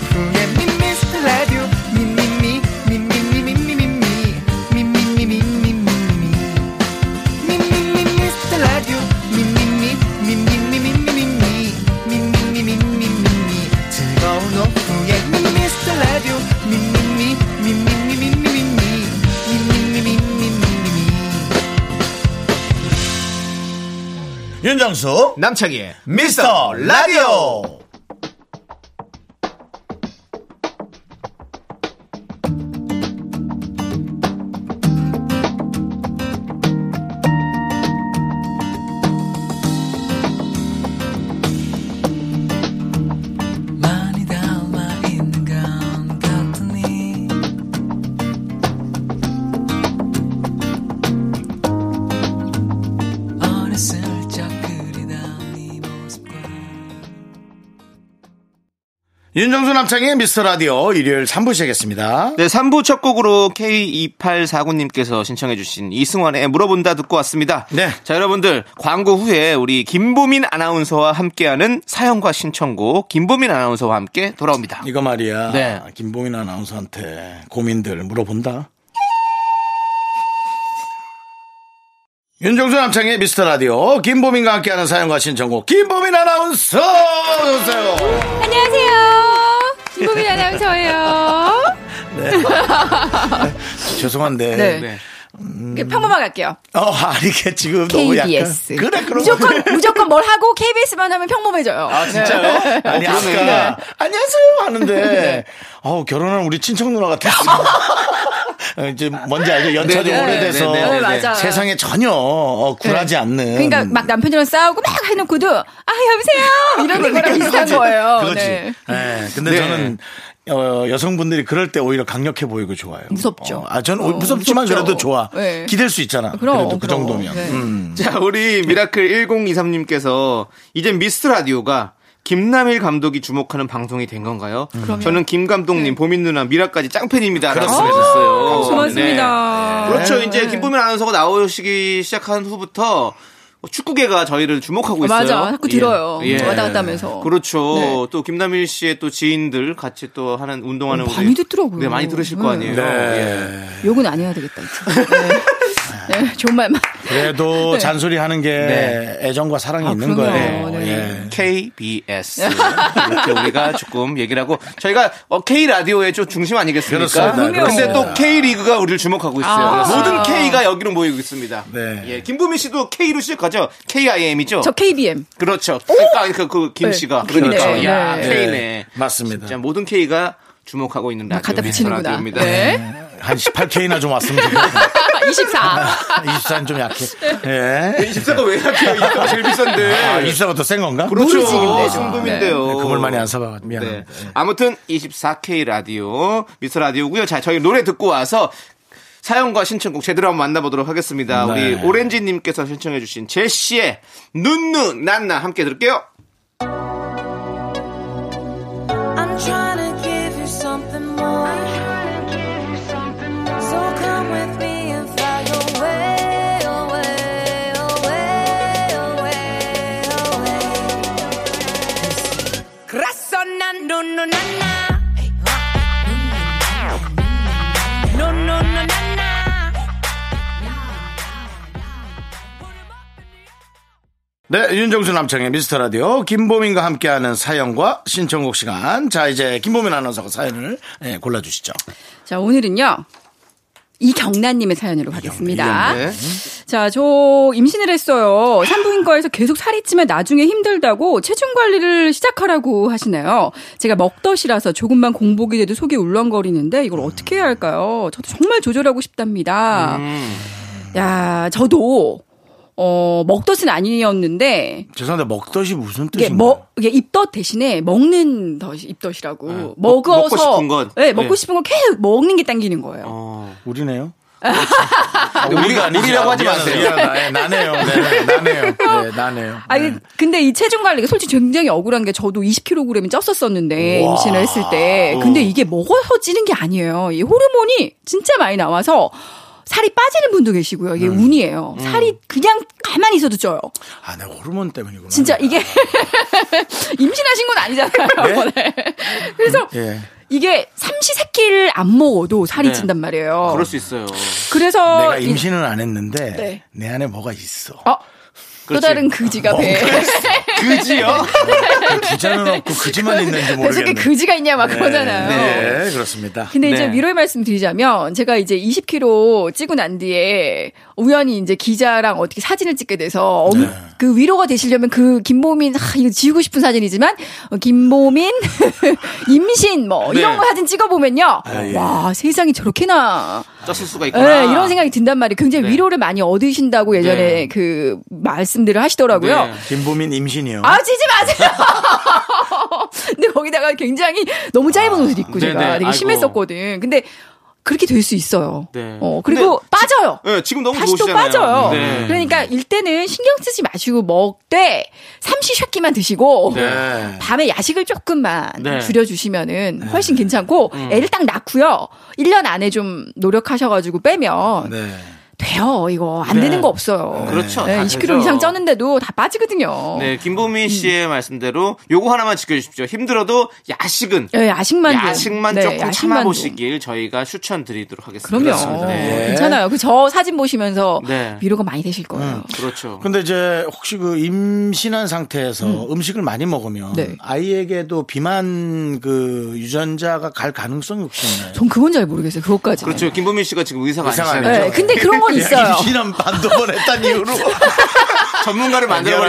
윤정수 남창희의 미스터 라디오 윤정수 남창의 미스터 라디오 일요일 3부 시작했습니다. 네, 3부 첫 곡으로 K2849님께서 신청해주신 이승환의 물어본다 듣고 왔습니다. 네. 자, 여러분들, 광고 후에 우리 김보민 아나운서와 함께하는 사연과 신청곡, 김보민 아나운서와 함께 돌아옵니다. 이거 말이야. 네. 김봉인 아나운서한테 고민들 물어본다. 윤정수 남창의 미스터 라디오 김보민과 함께하는 사연과 신청곡 김보민 아나운서 어서오세요. 안녕하세요. 김보민 아나운서예요. 죄송한데 네. 네. 그 평범하게 할게요. 어 아니 이게 지금 너무 KBS. 약간 그래 그럼 무조건 무조건 뭘 하고 KBS만 하면 평범해져요. 아, 진짜요? 아니 어, 아까 그러네. 안녕하세요 하는데 어우 결혼한 우리 친척 누나 같았어. 어, 이제 뭔지 알죠? 연차 좀 네, 네, 오래돼서 네, 네, 네. 세상에 전혀 어, 굴하지 않는. 그러니까 막 남편이랑 싸우고 막 해놓고도 아 여보세요 이런 거랑 비슷한. 거예요. 그거지. 네. 네, 근데 네. 저는 어, 여성분들이 그럴 때 오히려 강력해 보이고 좋아요. 무섭죠. 어, 아, 저는 어, 무섭지만 무섭죠. 그래도 좋아. 네. 기댈 수 있잖아. 그럼, 그래도 그 그럼. 정도면. 네. 음. 자, 우리 미라클 1023님께서 이제 미스터 라디오가 김남일 감독이 주목하는 방송이 된 건가요? 저는 김 감독님, 보민 누나, 미라까지 짱팬입니다. 라고 그렇습니다. 보내셨어요. 고맙습니다. 네. 그렇죠. 네. 이제 김보민 아나운서가 나오시기 시작한 후부터 축구계가 저희를 주목하고 있어요. 맞아. 자꾸 예. 들어요. 예. 왔다 갔다 하면서. 그렇죠. 네. 또 김남일 씨의 또 지인들 같이 또 하는 운동하는 어, 우리- 많이 듣더라고요. 네, 많이 들으실 거 아니에요. 네. 예. 욕은 안 해야 되겠다. 네. 네, 좋은 말만. 그래도 네. 잔소리 하는 게 네. 애정과 사랑이 아, 있는 그럼요. 거예요. 네. 예. KBS 이렇게 우리가 조금 얘기를 하고 저희가 어, K 라디오의 좀 중심 아니겠습니까? 그렇습니다. 그럼요. 근데 또 K 리그가 우리를 주목하고 있어요. 아. 모든 K가 여기로 모이고 있습니다. 네. 예, 김보민 씨도 K로 시작하죠. KIM이죠. 저 KBM. 그렇죠. 그러니까 그, 그김 네. 씨가. 그러니까 야 네. K네. 맞습니다. 진짜 모든 K가 주목하고 있는 라디오. 갖다 미스터 붙이는구나. 라디오입니다. 네. 한 18K나 좀 왔으면 좋겠네. 24. 24는 좀 약해. 예. 24가 왜? 24가 제일 비싼데. 아, 24가 더 센 건가? 그렇죠. 중금인데요. 네, 그걸 많이 안 사봐가지고 네. 미안합니다. 아무튼 24K 라디오 미스터 라디오고요. 자, 저희 노래 듣고 와서 사연과 신청곡 제대로 한번 만나보도록 하겠습니다. 네. 우리 오렌지님께서 신청해주신 제시의 눈누 난나 함께 들을게요. 네, 윤정수 남창의 미스터 라디오 김보민과 함께하는 사연과 신청곡 시간. 자, 이제 김보민 아나운서가 사연을 예, 골라주시죠. 자, 오늘은요. 이경란님의 사연으로 가겠습니다. 네. 자, 저 임신을 했어요. 산부인과에서 계속 살이 찌면 나중에 힘들다고 체중 관리를 시작하라고 하시네요. 제가 먹덧이라서 조금만 공복이 돼도 속이 울렁거리는데 이걸 어떻게 해야 할까요? 저도 정말 조절하고 싶답니다. 음. 야, 저도 어, 먹덧은 아니었는데 죄송한데 먹덧이 무슨 뜻인가요? 먹 이게 입덧 대신에 먹는 덧 입덧이라고 먹- 먹어서 먹고 싶은 것. 네, 먹고 네. 싶은 거 계속 먹는 게 당기는 거예요. 어. 우리네요. 아, 우리- 우리가. 우리라고 하지 마세요. 미안하다. 예, 나네요. 네, 나네요. 네, 나네요. 아니 근데 이 체중 관리가 솔직히 굉장히 억울한 게 저도 20kg이 쪘었었는데 와. 임신을 했을 때 근데 이게 먹어서 찌는 게 아니에요. 이 호르몬이 진짜 많이 나와서 살이 빠지는 분도 계시고요. 이게 운이에요. 살이 그냥 가만히 있어도 쪄요. 아, 내가 호르몬 때문이구나. 진짜 이게 임신하신 건 아니잖아요. 네. 그래서 예. 이게 삼시세끼를 안 먹어도 살이 네. 찐단 말이에요. 그럴 수 있어요. 그래서 내가 이- 임신은 안 했는데 네. 내 안에 뭐가 있어. 어, 또. 다른 그지가 배. 그지요? 부자는 없고 그지만 있는지 뱃속에 모르겠네. 그지가 있냐 막 그러잖아요. 네, 그렇습니다. 근데 이제 네. 위로의 말씀 드리자면 제가 이제 20kg 찌고 난 뒤에 우연히 이제 기자랑 어떻게 사진을 찍게 돼서 엄- 네. 그 위로가 되시려면 그 김보민 아, 이거 지우고 싶은 사진이지만 어, 김보민 임신 뭐 이런 네. 거 사진 찍어 보면요 예. 와 세상이 저렇게나 쪘을 수가 있구나. 네, 이런 생각이 든단 말이에요. 굉장히 네. 위로를 많이 얻으신다고 예전에 네. 그 말씀 들을 하시더라고요. 네. 김보민 임신이요. 아, 지지 마세요! 근데 거기다가 굉장히 너무 짧은 옷을 입고 네네. 제가 되게 아이고. 심했었거든. 근데 그렇게 될 수 있어요. 네. 어, 그리고 빠져요. 네, 지금 너무 다시 또 좋으시잖아요. 빠져요. 네. 그러니까 일때는 신경 쓰지 마시고 먹되 삼시 세끼만 드시고 네. 밤에 야식을 조금만 네. 줄여 주시면은 훨씬 괜찮고 애를 딱 낳고요. 1년 안에 좀 노력하셔 가지고 빼면 네. 돼요. 이거 안 되는 거 없어요. 그렇죠. 네, 다 20kg 되죠. 이상 쪘는데도 다 빠지거든요. 네, 김보민 씨의 말씀대로 요거 하나만 지켜주십시오. 힘들어도 야식은 예, 야식만 야식만 네, 조금 야식만 참아보시길 저희가 추천드리도록 하겠습니다. 그럼요. 네. 괜찮아요. 그 저 사진 보시면서 네. 위로가 많이 되실 거예요. 그렇죠. 근데 이제 혹시 그 임신한 상태에서 음. 식을 많이 먹으면 네. 아이에게도 비만 그 유전자가 갈 가능성이 있나요? 전 그건 잘 모르겠어요. 그것까지. 그렇죠. 김보민 씨가 지금 의사가. 네, 근데 그런 건 있어요. 임신한 반두 번 했다는 이유로 전문가를. 마세요.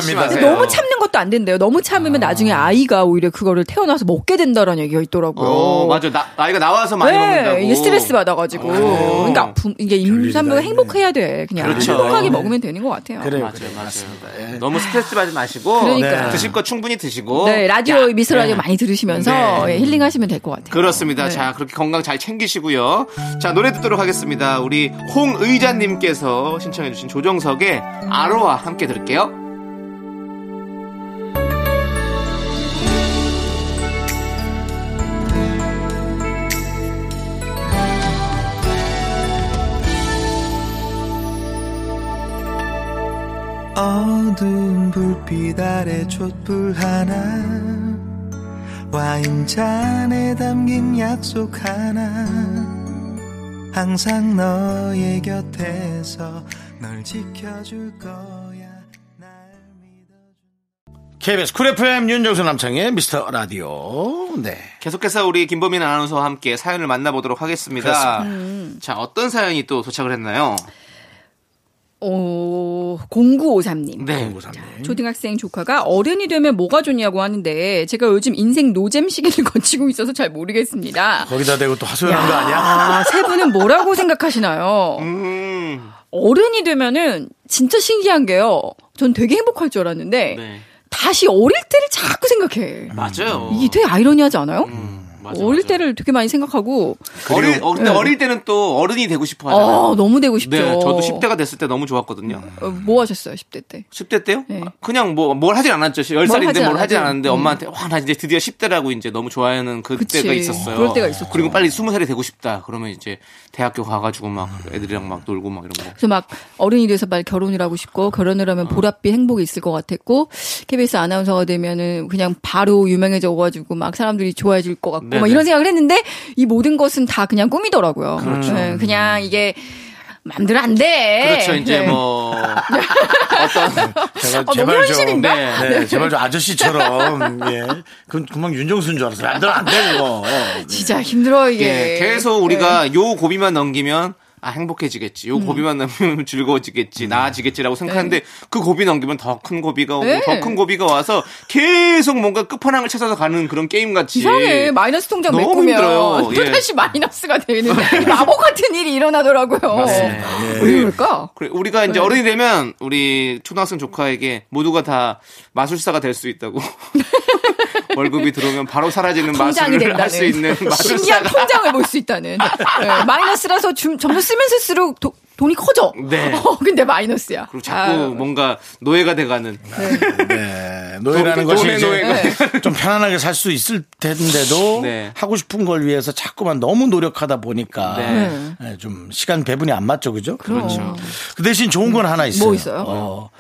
너무 참는 것도 안 된대요. 너무 참으면 나중에 아이가 오히려 그거를 태어나서 먹게 된다라는 얘기가 있더라고요. 어, 맞아. 나, 아이가 나와서 많이 먹는다고. 네, 이게 스트레스 받아가지고. 그러니까 부- 이게 임산부가. 행복해야 돼. 그냥 그렇죠. 행복하게 네. 먹으면 되는 것 같아요. 그래요. 맞아요, 그래요. 맞습니다. 예. 너무 스트레스 받지 마시고 그러니까요. 드실 거 충분히 드시고 네, 라디오 야, 미스 라디오 네. 많이 들으시면서 네. 예, 힐링하시면 될 것 같아요. 그렇습니다. 네. 자, 그렇게 건강 잘 챙기시고요. 자, 노래 듣도록 하겠습니다. 우리 홍의자님 께서 신청해주신 조정석의 아로와 함께 들을게요. 어두운 불빛 아래 촛불 하나 와인잔에 담긴 약속 하나 항상 너의 곁에서 널 지켜줄 거야 날 믿어줄 KBS Cool FM 윤정수 남창희의 미스터 라디오. 네. 계속해서 우리 김보민 아나운서와 함께 사연을 만나보도록 하겠습니다. 자, 어떤 사연이 또 도착을 했나요? 어, 0953님. 네. 초등학생 조카가 어른이 되면 뭐가 좋냐고 하는데 제가 요즘 인생 노잼 시기를 거치고 있어서 잘 모르겠습니다. 거기다 대고 또 하소연한 거 아니야? 아, 세 분은 뭐라고 생각하시나요? 음, 어른이 되면은 진짜 신기한 게요. 전 되게 행복할 줄 알았는데 네. 다시 어릴 때를 자꾸 생각해. 맞아요. 이게 되게 아이러니하지 않아요? 음, 맞아, 어릴 맞아. 때를 되게 많이 생각하고 어릴, 어, 근데 네. 어릴 때는 또 어른이 되고 싶어 하잖아요. 아, 너무 되고 싶죠. 네, 저도 10대가 됐을 때 너무 좋았거든요. 어, 뭐 하셨어요, 10대 때? 10대 때요? 네. 그냥 뭐, 뭘 하진 않았죠. 10살인데 하진 뭘 하진. 않았는데 음. 엄마한테, 와, 나 이제 드디어 10대라고 이제 너무 좋아하는 그때가 그치. 있었어요. 그럴 때가 있었죠. 그리고 빨리 20살이 되고 싶다. 그러면 이제 대학교 가 가지고 막 애들이랑 막 놀고 막 이런 거. 그래서 막 어른이 돼서 빨리 결혼을 하고 싶고 결혼을 하면 보랏빛 행복이 있을 것 같았고 KBS 아나운서가 되면은 그냥 바로 유명해져 가지고 막 사람들이 좋아해 줄것 같고 막 네네. 이런 생각을 했는데 이 모든 것은 다 그냥 꿈이더라고요. 그렇죠. 네, 그냥 이게 맘대로 안 돼. 그렇죠. 이제 네. 뭐, 어떤, 제발, 어, 너무 제발 좀. 현실인가? 네. 네, 제발 좀 아저씨처럼. 예. 그, 금방 윤정수인 줄 알았어요. 안 돼, 안 돼, 그거. 어. 진짜 힘들어 이게. 예, 계속 우리가 요 고비만 넘기면 아 행복해지겠지. 요 고비만 넘기면 즐거워지겠지. 나아지겠지라고 생각하는데 그 고비 넘기면 더 큰 고비가 오고 네. 더큰 고비가 와서 계속 뭔가 끝판왕을 찾아서 가는 그런 게임 같이. 이상해. 마이너스 통장 메꾸면 힘들어요. 또 예. 다시 마이너스가 되는 마법 같은 일이 일어나더라고요. 맞습니다. 예. 왜 그럴까? 그래, 우리가 이제 어른이 되면 우리 초등학생 조카에게 모두가 다 마술사가 될 수 있다고. 월급이 들어오면 바로 사라지는 통장이 마술을 된다는 할수 있는 신기한 마술사가 통장을 볼 수 있다는 네, 마이너스라서 좀 점점 쓰면 쓸수록 도- 돈이 커져. 네. 어, 근데 마이너스야. 그리고 자꾸 아유. 뭔가 노예가 돼가는 네. 노예라는 돈- 것이 돈의 이제 노예가. 좀 편안하게 살 수 있을 텐데도 네. 하고 싶은 걸 위해서 자꾸만 너무 노력하다 보니까 네. 네, 좀 시간 배분이 안 맞죠, 그죠? 그렇죠. 그 대신 좋은 건 하나 있어요. 뭐 있어요? 어,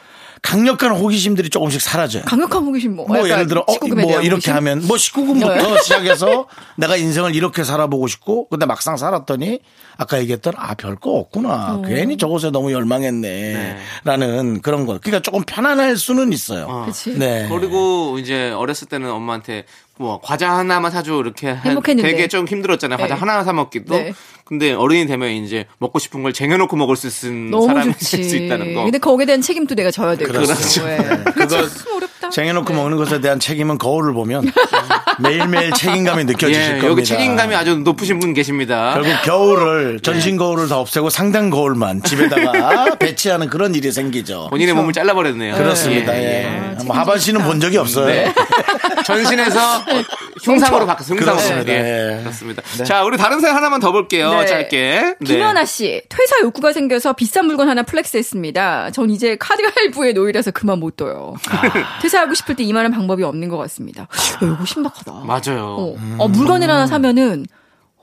강력한 호기심들이 조금씩 사라져요. 강력한 호기심 뭐. 뭐 예를 들어 어, 19금에 뭐 이렇게 호기심? 하면 뭐 19금부터 시작해서 내가 인생을 이렇게 살아보고 싶고 근데 막상 살았더니 아까 얘기했던 아 별거 없구나 어. 괜히 저것에 너무 열망했네라는 그런 거 그러니까 조금 편안할 수는 있어요. 그치. 네. 그리고 이제 어렸을 때는 엄마한테 뭐 과자 하나만 사줘 이렇게 한- 행복했는데. 되게 좀 힘들었잖아요. 과자 네. 하나 사 먹기도. 네. 근데 어른이 되면 이제 먹고 싶은 걸 쟁여놓고 먹을 수 있는 사람이. 될 수 있다는 거. 근데 거기에 대한 책임도 내가 져야 되고. 그렇죠. 네. 그거 참 어렵다. 쟁여놓고 네. 먹는 것에 대한 책임은 거울을 보면 매일매일 책임감이 느껴지실 예, 겁니다. 여기 책임감이 아주 높으신 분 계십니다. 결국 겨울을 전신 거울을 다 없애고 상단 거울만 집에다가 배치하는 그런 일이 생기죠. 본인의 몸을 잘라버렸네요. 그렇습니다. 예, 예. 예. 뭐 하반신은 본 적이 없어요. 네. 전신에서 어, 흉상으로 바뀌었어요. 흉상으로. 그렇습니다. 예, 예. 그렇습니다. 자, 우리 다른 사연 하나만 더 볼게요. 네. 짧게. 네. 김연아 씨, 퇴사 욕구가 생겨서 비싼 물건 하나 플렉스했습니다. 전 이제 카드 할부에 노이라서 그만 못 둬요. 아. 퇴사하고 싶을 때 이만한 방법이 없는 것 같습니다. 야, 이거 심각하다. 맞아요. 어, 어, 물건을 하나 사면은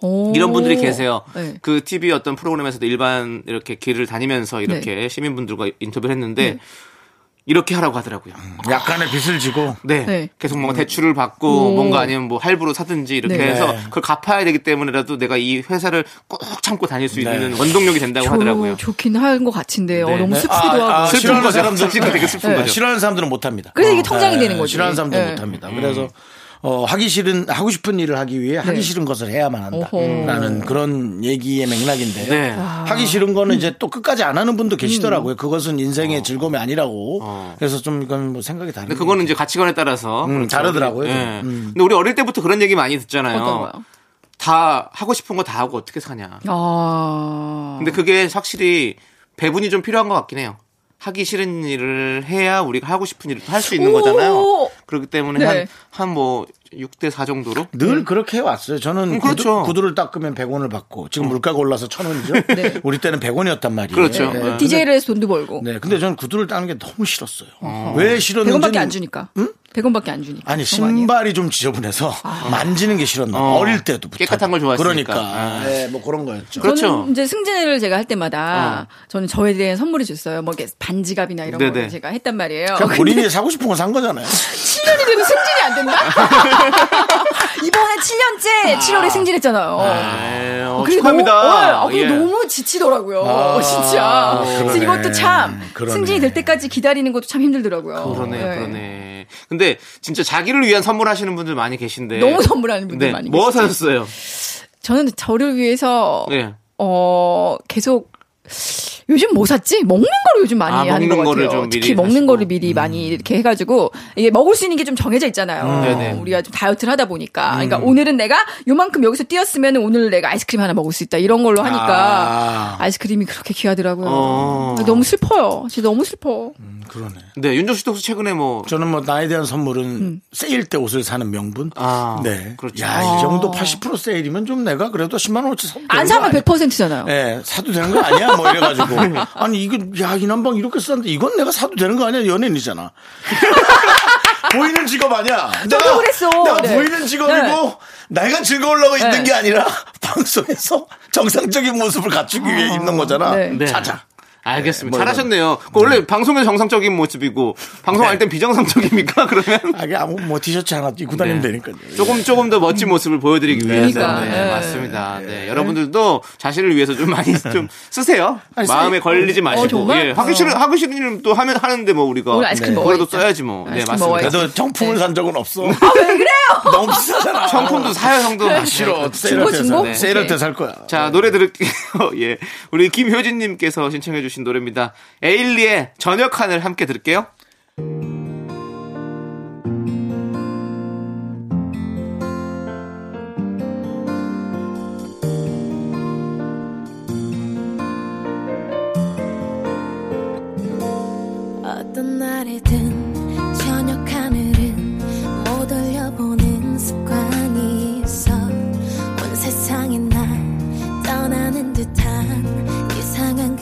오. 이런 분들이 계세요. 네. 그 TV 어떤 프로그램에서도 일반 이렇게 길을 다니면서 이렇게 시민분들과 인터뷰를 했는데 네. 이렇게 하라고 하더라고요. 약간의 빚을 지고 네. 네. 계속 뭔가 대출을 받고 오. 뭔가 아니면 뭐 할부로 사든지 이렇게 네. 해서 네. 그걸 갚아야 되기 때문에라도 내가 이 회사를 꼭 참고 다닐 수 네. 있는 원동력이 된다고 조- 하더라고요. 좋긴 한 것 같은데 어, 네. 너무 네. 슬프기도 아, 아, 하고. 슬픈 싫어하는 거죠. 사람들 사실은 되게 슬픈 네. 거죠. 싫어하는 사람들은 못 합니다. 그래서 이게 통장이 되는 거죠. 싫어하는 사람들은 네. 못 합니다. 그래서 어, 하기 싫은 하고 싶은 일을 하기 위해 하기 네. 싫은 것을 해야만. 한다라는 그런 얘기의 맥락인데요. 네. 하기 싫은 거는 이제 또 끝까지 안 하는 분도 계시더라고요. 그것은 인생의 즐거움이 아니라고. 어. 그래서 좀 이건 뭐 생각이 다른. 근데 그거는 이제 가치관에 따라서 음, 그렇죠. 다르더라고요. 예. 음. 근데 우리 어릴 때부터 그런 얘기 많이 듣잖아요. 다 하고 싶은 거 다 하고 어떻게 사냐. 아. 근데 그게 확실히 배분이 좀 필요한 것 같긴 해요. 하기 싫은 일을 해야 우리가 하고 싶은 일을 할 수 있는 오! 거잖아요. 그렇기 때문에 네. 한, 한 뭐, 6대 4 정도로? 늘 그렇게 해왔어요. 저는 음, 그렇죠. 구두, 를 닦으면 100원을 받고 지금 물가가 올라서 1000원이죠. 우리 때는 100원이었단 말이에요. 그렇죠. 네. 네. DJ를 해서 돈도 벌고. 네, 근데 저는 구두를 닦는 게 너무 싫었어요. 왜 싫었는지 100원밖에 안 주니까. 100원밖에 안 주니까. 아니? 신발이 좀 지저분해서 만지는 게 싫었나 봐. 어. 어릴 때도 깨끗한 걸 좋아했으니까. 그러니까 아. 네, 뭐 그런 거였죠. 그렇죠. 저는 이제 승진을 제가 할 때마다 저는 저에 대한 선물을 줬어요. 뭐 이렇게 반지갑이나 이런 네네. 거 제가 했단 말이에요. 그냥 본인이 사고 싶은 거 산 거잖아요. 7년이 돼도 승진이 안 된다? 이번에 7년째 7월에 승진했잖아요. 네, 어, 그게 축하합니다. 너무, 어, 그게 예. 너무 지치더라고요. 아, 진짜. 그래서. 이것도 참 그러네. 승진이 될 때까지 기다리는 것도 참 힘들더라고요. 그러네, 네. 그러네. 근데 진짜 자기를 위한 선물 하시는 분들 많이 계신데. 너무 선물하는 분들 네, 많이 뭐 계시죠. 사셨어요? 저는 저를 위해서 네. 어 계속 요즘 뭐 샀지? 먹는 거를 요즘 많이 아, 하는 먹는 것 거를 같아요. 좀 미리 특히 먹는 하시고. 거를 미리 많이 이렇게 해가지고 이게 먹을 수 있는 게 좀 정해져 있잖아요. 음. 네네. 음. 우리가 좀 다이어트를 하다 보니까 그러니까 오늘은 내가 요만큼 여기서 뛰었으면 오늘 내가 아이스크림 하나 먹을 수 있다 이런 걸로 하니까 아. 아. 이스크림이 그렇게 귀하더라고요. 어. 너무 슬퍼요. 진짜 너무 슬퍼. 음, 그러네. 네, 윤정 씨도 혹시 최근에 뭐. 저는 뭐 나에 대한 선물은 음. 세일 때 옷을 사는 명분. 아, 네. 그렇죠. 야, 이 정도 80% 세일이면 좀 내가 그래도 10만 원어치 안 사면 거 아니야? 100%잖아요. 예, 사도 되는 거 아니야? 뭐 이래가지고. 아니, 이거, 야, 이 난방 이렇게 쌌는데 이건 내가 사도 되는 거 아니야? 연예인이잖아. 보이는 직업 아니야. 저도 그랬어. 내가 네. 보이는 직업이고, 네. 내가 즐거우려고 네. 있는 게 아니라, 방송에서 정상적인 모습을 갖추기 위해 입는 거잖아. 네. 네. 알겠습니다. 뭐 잘하셨네요. 그 원래 방송에서 정상적인 모습이고, 방송할 땐 비정상적입니까? 그러면? 아, 게 아무, 뭐 티셔츠 하나 입고 다니면 네. 되니까요. 조금 조금 더 멋진 모습을 보여드리기 위해서 그러니까, 네, 네. 맞습니다. 네, 여러분들도 자신을 위해서 좀 많이 좀 쓰세요. 아니, 마음에 쓰- 걸리지 마시고 정말? 예, 하기 싫은 하기 싫은 또 하면 하는데 뭐 우리가 네. 먹어야겠다. 써야지 뭐. 네 맞습니다. 먹어야지. 그래도 정품을 네. 산 적은 없어. 아, 왜 그래요? 너무 비싸잖아. 상품도 사요 형도 아, 싫어. 오케이. 때살 거야. 자 노래 들을게요. 예, 우리 김효진님께서 신청해주신 노래입니다. 에일리의 저녁 하늘 함께 들을게요. 어떤 날이든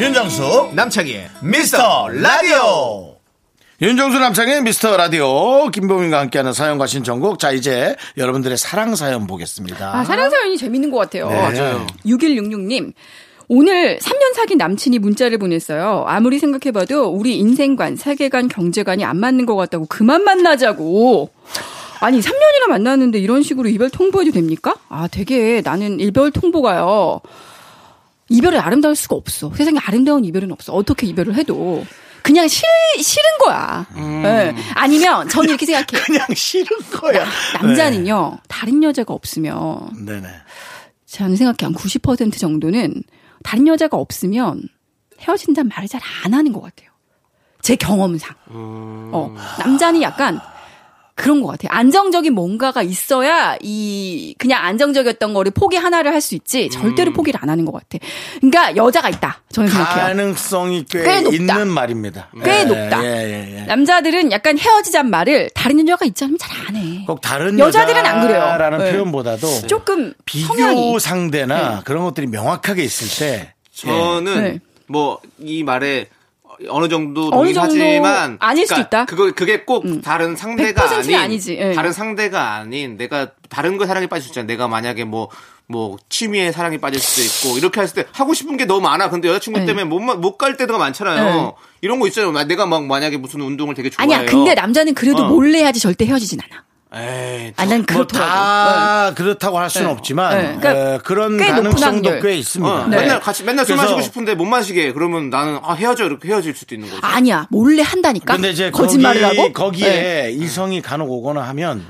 윤정수 남창희의 미스터 라디오 윤정수 남창의 미스터 라디오 김보민과 함께하는 사연과 신청곡 자 이제 여러분들의 사랑 사연 보겠습니다 아, 사랑 사연이 재밌는 것 같아요. 네. 맞아요. 6166님. 오늘 3년 사귄 남친이 문자를 보냈어요. 아무리 생각해봐도 우리 인생관, 세계관, 경제관이 안 맞는 것 같다고 그만 만나자고. 아니, 3년이나 만났는데 이런 식으로 이별 통보해도 됩니까? 아, 되게 나는 이별 통보가요. 이별이 아름다울 수가 없어. 세상에 아름다운 이별은 없어. 어떻게 이별을 해도. 그냥 싫, 싫은 거야. 예. 아니면 저는 이렇게 생각해요. 그냥 싫은 거야 남자는요, 다른 여자가 없으면 네. 네네 저는 생각해 한 90% 정도는 다른 여자가 없으면 헤어진다는 말을 잘 안 하는 것 같아요. 제 경험상. 어, 남자는 약간 그런 것 같아요. 안정적인 뭔가가 있어야 이 그냥 안정적이었던 거를 포기 하나를 할 수 있지 절대로 포기를 안 하는 것 같아. 그러니까 여자가 있다. 저는 생각해요. 가능성이 꽤, 꽤 높다. 있는 말입니다 꽤 예, 높다. 예, 예, 예. 남자들은 약간 헤어지자는 말을 다른 여자가 있지 않으면 잘 안 해. 꼭 다른 여자들은 안 그래요. 라는 네. 표현보다도 조금 비교 성향이 상대나 그런 것들이 명확하게 있을 때 저는 네. 뭐이 말에 어느 정도 어느 동의하지만 아닐 수도 있다. 음. 그거 그게 꼭 다른 상대가 100%는 아닌 아니지, 예. 다른 상대가 아닌 내가 다른 거 사랑에 빠질 수 있잖아. 내가 만약에 뭐뭐 취미에 사랑에 빠질 수도 있고 이렇게 했을 때 하고 싶은 게 너무 많아. 근데 여자친구 네. 때문에 못 갈 때가 많잖아요. 네. 이런 거 있잖아요. 나- 내가 막 만약에 무슨 운동을 되게 좋아해요. 아니야. 근데 남자는 그래도 어. 몰래 해야지 절대 헤어지진 않아. 에이, 아, 난뭐 그렇더라고. 다 그렇다고 할 수는 네. 없지만 네. 그러니까 에, 그런 꽤 높은 가능성도. 꽤 있습니다. 어, 네. 맨날 같이 맨날 술 마시고 싶은데 못 마시게 해. 그러면 나는 아 헤어져 이렇게 헤어질 수도 있는 거죠. 아니야. 몰래 한다니까. 근데 이제 거짓말을 거기, 하고. 거기에 네. 이성이 간혹 오거나 하면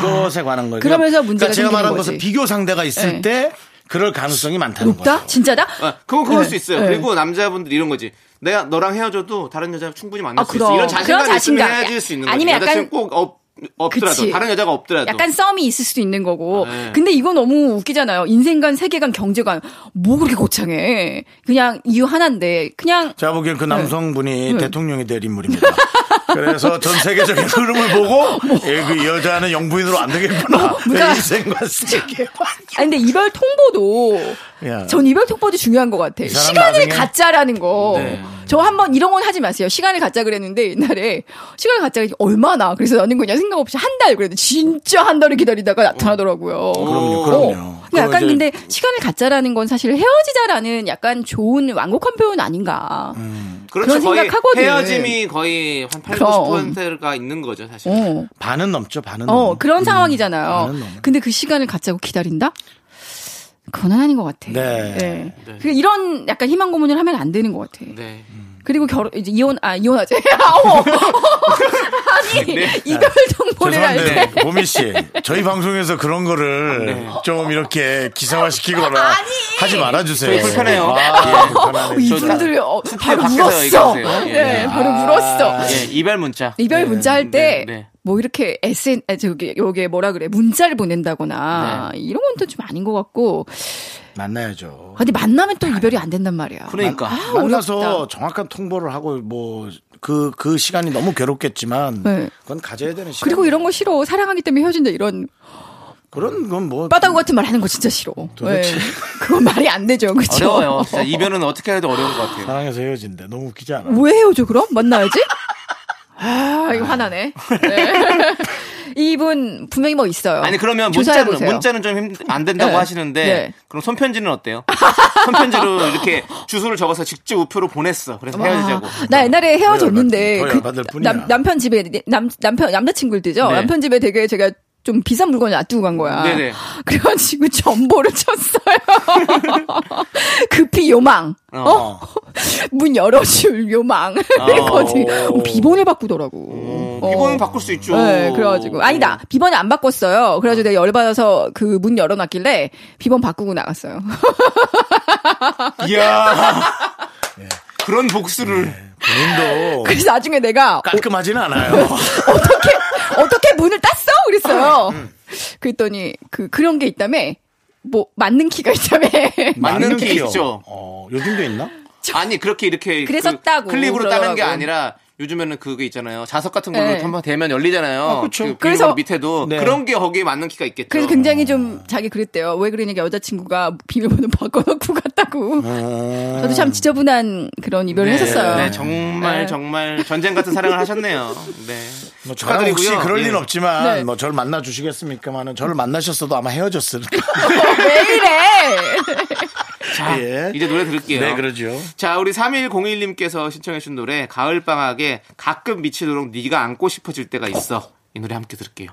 그것에 관한 거예요. 그러면서 그러니까 문제가 제가 생기는 말한 거지. 것은 비교 상대가 있을 네. 때 그럴 가능성이 많다는 높다? 거죠. 진짜다? 아, 그건 그럴 네. 수 있어요. 네. 그리고 남자분들 이런 거지. 내가 너랑 헤어져도 다른 여자 충분히 만날 아, 수 있어. 그럼. 이런 그런 자신감이 있으면 자신감. 헤어질 수 있는 거지. 아니면 약간- 꼭 없, 없더라도 그치. 다른 여자가 없더라도. 약간 썸이 있을 수도 있는 거고. 네. 근데 이거 너무 웃기잖아요. 인생관, 세계관, 경제관. 뭐 그렇게 거창해. 그냥 이유 하나인데. 그냥 제가 보기엔 그 남성분이 네. 대통령이 될 인물입니다. 그래서 전 세계적인 흐름을 보고 예, 그 여자는 영부인으로 안 되겠구나. 뭔가- 인생과 세계관. 아니 근데 이별 통보도 야. 전 이별 통보도 중요한 것 같아. 사람 시간을 나중에- 갖자라는 거. 네. 저 한번 이런 건 하지 마세요. 시간을 갖자 그랬는데 옛날에 시간을 갖자 그랬더니 얼마나 그래서 나는 그냥 생각 없이 한 달 그래도 진짜 한 달을 기다리다가 나타나더라고요. 그럼요, 어. 그럼요. 그러니까 그거 약간 근데 시간을 갖자라는 건 사실 헤어지자라는 약간 좋은 완곡한 표현 아닌가. 그렇죠. 그런 거의 생각하거든. 헤어짐이 거의 한 8, 그럼. 90%가 있는 거죠, 사실. 어. 반은 넘죠, 반은 어, 넘어. 그런 음, 상황이잖아요. 근데 그 시간을 갖자고 기다린다? 그건 아닌 것 같아. 네. 네. 그 이런 약간 희망 고문을 하면 안 되는 것 같아. 네. 그리고 결혼 이제 이혼 아 이혼하지. 어머. 아니 이별 통보를 할 때. 죄송한데 보미 씨, 저희 방송에서 그런 거를 네. 좀 이렇게 기사화 시키거나 하지 말아 주세요. 저희 불편해요. 아, 예, 불편하네. 어, 이분들 어, 바로 물었어. 예. 네, 바로 물었어. 예, 이별 문자. 이별 문자 할때 네, 네. 뭐 이렇게 SN 아, 저기 요게 뭐라 그래 문자를 보낸다거나 네. 이런 건또좀 아닌 것 같고 만나야죠. 근데 만나면 또 이별이 안 된단 말이야. 그러니까. 아, 만나서 어렵다. 정확한 통보를 하고 뭐그그 시간이 너무 괴롭겠지만 네. 그건 가져야 되는 시간. 그리고 이런 거 싫어. 사랑하기 때문에 헤어진다 이런 그런 건 뭐 빠다구 같은 말 하는 거 진짜 싫어. 도대체. 네. 그건 말이 안 되죠. 그렇죠? 어려워요. 진짜 이별은 어떻게 해도 어려운 것 같아요. 사랑해서 헤어진대. 너무 웃기지 않아? 왜 헤어져 그럼? 만나야지? 아, 이거 화나네. 네. 이분 분명히 뭐 있어요. 아니 그러면 문자는 조사해보세요. 문자는 좀 안 된다고 네. 하시는데 네. 그럼 손편지는 어때요? 손편지로 이렇게 주소를 적어서 직접 우표로 보냈어. 그래서 헤어지자고. 와, 나 옛날에 헤어졌는데 더 그. 남, 남편 집에 남 남편 남자친구를 뜨죠. 네. 남편 집에 되게 제가 좀 비싼 물건을 놔두고 간 거야. 네네. 그래가지고 전보를 쳤어요. 급히 요망. 어? 문 열어줄 요망. 그래가지고 비번을 바꾸더라고. 어, 비번은 바꿀 수 있죠. 네, 그래가지고 아니다 비번을 안 바꿨어요. 그래가지고 내가 열받아서 그 문 열어놨길래 비번 바꾸고 나갔어요. 이야. 그런 복수를. 본인도 그래서 나중에 내가 깔끔하지는 않아요. 어떻게 어떻게 문을 땄어? 그랬어요. 그랬더니 그 그런 게 있다며 뭐 맞는 키가 있다며. 맞는 게 키요. 있죠. 어, 요즘도 있나? 아니 그렇게 이렇게 그래서 그 따고 클립으로 따는 게. 아니라 요즘에는 그게 있잖아요. 자석 같은 걸로 네. 한번 대면 열리잖아요. 그쵸. 그 그래서- 비밀번호 밑에도 네. 그런 게 거기에 맞는 키가 있겠죠. 그래서 굉장히 좀 자기 그랬대요. 왜 그러니까 여자친구가 비밀번호 바꿔놓고 갔다고. 저도 참 지저분한 그런 이별을 네, 했었어요. 네, 정말 네. 정말 전쟁 같은 사랑을 하셨네요. 네. 뭐 저랑 혹시 축하드리고요. 그럴 예. 리는 없지만 네. 뭐 저를 만나 주시겠습니까만은 저를 만나셨어도 아마 헤어졌을 왜 이래? 자, 예. 이제 노래 들을게요. 네, 그러죠. 자, 우리 3101님께서 신청해 주신 노래 가을 방학에 가끔 미치도록 네가 안고 싶어질 때가 있어. 이 노래 함께 들을게요.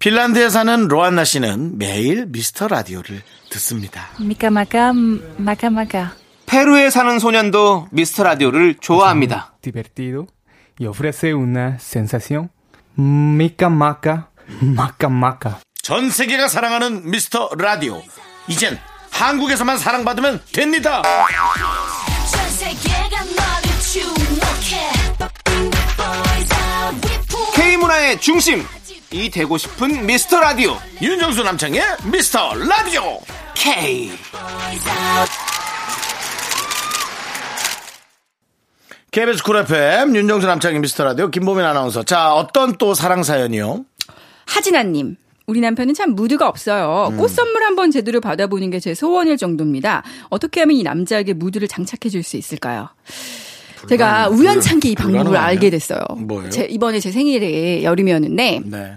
핀란드에 사는 로안나 씨는 매일 미스터 라디오를 듣습니다. Maca maca. 페루에 사는 소년도 미스터 라디오를 좋아합니다. divertido y ofrece una sensación maca maca. 전 세계가 사랑하는 미스터 라디오. 이젠 한국에서만 사랑받으면 됩니다. K 문화의 중심. 이 되고 싶은 미스터 라디오. 윤정수 남창희의 미스터 라디오. K. KBS Cool FM 윤정수 남창희의 미스터 라디오 김보민 아나운서. 자 어떤 또 사랑 사연이요? 하진아님. 우리 남편은 참 무드가 없어요. 꽃 선물 한번 제대로 받아보는 게 제 소원일 정도입니다. 어떻게 하면 이 남자에게 무드를 장착해 줄 수 있을까요? 제가 우연찮게 이 방법을 불가능하네. 알게 됐어요. 뭐예요? 제, 이번에 제 생일이 여름이었는데 네.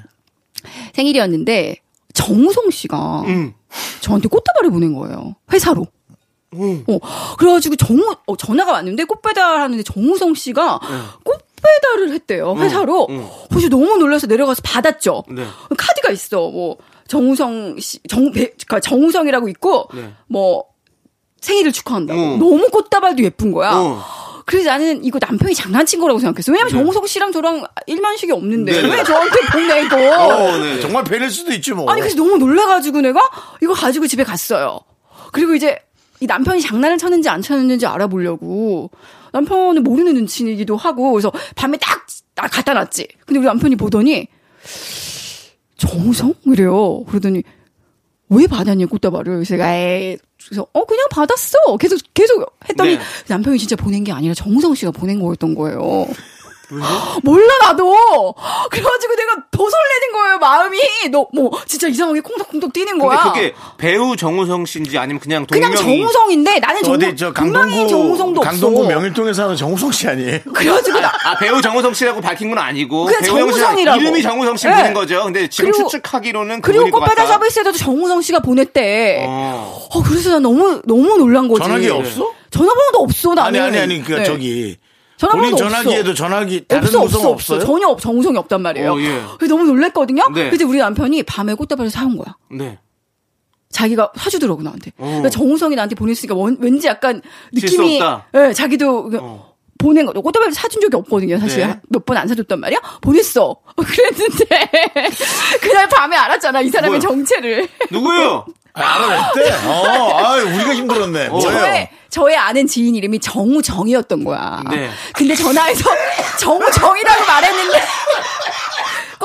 생일이었는데 정우성 씨가 음. 저한테 꽃다발을 보낸 거예요. 회사로. 어, 그래가지고 정우 어, 전화가 왔는데 꽃 배달 하는데 정우성 씨가 꽃 배달을 했대요 회사로. 음. 그래서 너무 놀라서 내려가서 받았죠. 네. 카드가 있어. 뭐 정우성 씨, 정 배- 그러니까 정우성이라고 있고 네. 뭐 생일을 축하한다고. 어. 너무 꽃다발도 예쁜 거야. 어. 그래서 나는 이거 남편이 장난친 거라고 생각했어. 왜냐면 정우성 씨랑 저랑 일만식이 없는데 네. 왜 저한테 보내고? 어, 네. 정말 벨일 수도 있지 뭐. 아니 그래서 너무 놀라가지고 내가 이거 가지고 집에 갔어요. 그리고 이제 이 남편이 장난을 쳤는지 안 쳤는지 알아보려고 남편은 모르는 눈치이기도 하고 그래서 밤에 딱, 딱 갖다 놨지. 근데 우리 남편이 보더니 정우성 이래요. 그러더니 왜 받았니 꽃다발을? 그래서 제가 에이 그래서 어 그냥 받았어. 계속 계속 했더니 네. 남편이 진짜 보낸 게 아니라 정우성 씨가 보낸 거였던 거예요. 몰라 나도 그래가지고 내가 더 설레는 거예요 마음이 너 뭐 진짜 이상하게 콩닥콩닥 뛰는 근데 거야 그게 배우 정우성 씨인지 아니면 그냥 동명이 그냥 정우성인데 나는 정우 어디 저 강동구 정우성도 강동구 없어 명일동에 사는 정우성 씨 아니에요? 그래가지고 나 아 배우 정우성 씨라고 밝힌 건 아니고 그냥 배우 정우성 정우성이라고. 이름이 정우성 씨 네. 거죠. 근데 지금 그리고- 추측하기로는 그리고 같다. 서비스에도 정우성 씨가 보냈대 어. 어 그래서 난 너무 너무 놀란 거지 전화기 없어? 전화번호도 없어 나는 아니 아니 아니 그 네. 저기 전화번호도 본인 없어. 전화기에도 전화기 다른 없어 없어 없어요? 없어 전혀 없- 정우성이 없단 말이에요 어, 예. 그래서 너무 놀랬거든요 네. 그래서 우리 남편이 밤에 꽃다발을 사온 거야 네. 자기가 사주더라고 나한테. 어. 그러니까 정우성이 나한테 보냈으니까 원- 왠지 약간 느낌이. 예, 자기도 그 어. 보낸 거. 꽃다발 사준 적이 없거든요. 사실 네. 몇번 안 사줬단 말이야. 보냈어. 그랬는데 그날 밤에 알았잖아 이 사람의 뭐야? 정체를. 누구요? 아, 알아냈대? 어, 아 우리가 힘들었네. 뭐예요? 저의 저의 아는 지인 이름이 정우정이었던 거야. 네. 근데 전화해서 정우정이라고 말했는데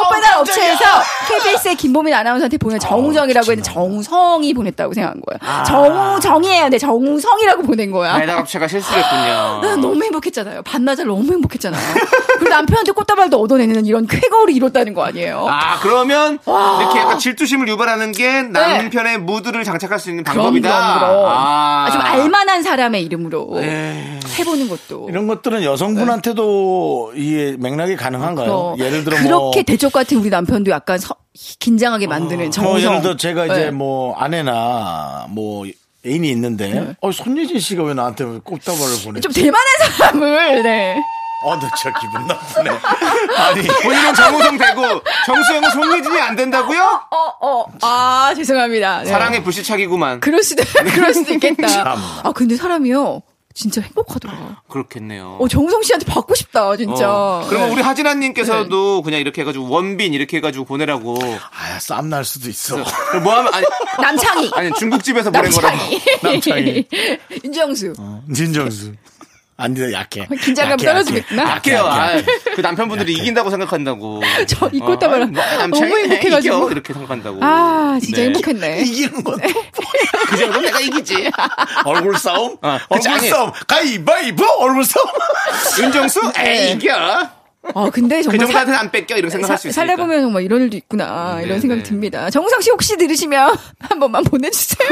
꽃배달 업체에서 KBS의 김보민 아나운서한테 보낸 정우정이라고 했는데 정우성이 보냈다고 생각한 거야. 정우정이에요. 근데 정우성이라고 보낸 거야. 배달 업체가 실수했군요. 난 너무 행복했잖아요. 반나절 너무 행복했잖아요. 그리고 남편한테 꽃다발도 얻어내는 이런 쾌거를 이뤘다는 거 아니에요? 아 그러면 이렇게 약간 질투심을 유발하는 게 남편의 무드를 장착할 수 있는 방법이다. 그럼, 그럼, 그럼. 아. 아, 좀 알만한 사람의 이름으로 네. 해보는 것도. 이런 것들은 여성분한테도 이게 맥락이 가능한가요? 어, 예를 들어 그렇게 뭐 대쪽 같은 우리 남편도 약간 서- 긴장하게 만드는 뭐 정성. 예를 들어 제가 이제 네. 뭐 아내나 뭐 애인이 있는데 어 손예진 씨가 왜 나한테 꽃다발을 보내? 좀 대만한 사람을 네. 어, 나 진짜 기분 나쁘네. 아니 본인은 정우성 되고 정수영은 송예진이 안 된다고요? 어, 어. 아, 죄송합니다. 네. 사랑의 불시착이구만. 그럴 수도, 그럴 수도 있겠다. 참. 아, 근데 사람이요. 진짜 행복하더라. 그렇겠네요. 어, 정우성 씨한테 받고 싶다, 진짜. 어, 그러면 네. 우리 하진아님께서도 그냥 이렇게 해가지고 원빈 이렇게 해가지고 보내라고. 아, 쌈 날 수도 있어. 그럼 뭐 하면 아니, 남창희. 아니 중국집에서 보낸 거라고. 남창희. 윤정수. 진정수. 안 돼, 약해. 긴장감 약해, 떨어지겠구나. 약해. 약해요. 약해. 아, 그 남편분들이 이긴다고 생각한다고. 저이 꽃다발 어, 뭐, 남창이 너무 행복해가지고. 이겨, 이렇게 생각한다고. 아, 진짜 네. 행복했네. 이기는 건 그 정도 내가 이기지. 얼굴 싸움? 어, 얼굴 아니. 싸움. 가위바위보 얼굴 싸움. 윤정수? 에이, 이겨. 아, 근데 그 정말 정도한테는 안 뺏겨. 이렇게 생각할 수 사- 있으니까. 살다 보면 정말 이런 일도 있구나 네, 이런 생각이 네. 듭니다. 정우성 씨 혹시 들으시면 한 번만 보내주세요.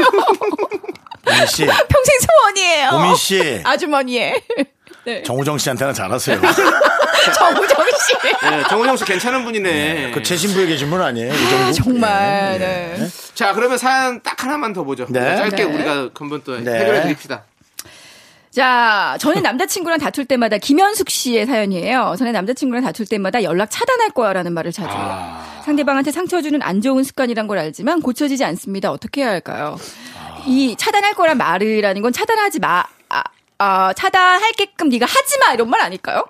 고민 씨, 평생 소원이에요. 고민 씨, 아주머니의 네. 정우정 씨한테는 잘하세요. 정우정 씨. 네, 정우정 씨 괜찮은 분이네. 그 최신부에 계신 분 아니에요? 이 정도? 정말 네. 자, 그러면 사연 딱 하나만 더 보죠. 네. 짧게 네. 우리가 한번 또 네. 해결해 드립시다. 자, 저는 남자친구랑 다툴 때마다 김현숙 씨의 사연이에요. 저는 남자친구랑 다툴 때마다 연락 차단할 거야라는 말을 자주 해요. 아. 상대방한테 상처 주는 안 좋은 습관이란 걸 알지만 고쳐지지 않습니다. 어떻게 해야 할까요? 이 차단할 거란 말이라는 건 차단하지 마. 아, 아, 차단할게끔 네가 하지 마 이런 말 아닐까요?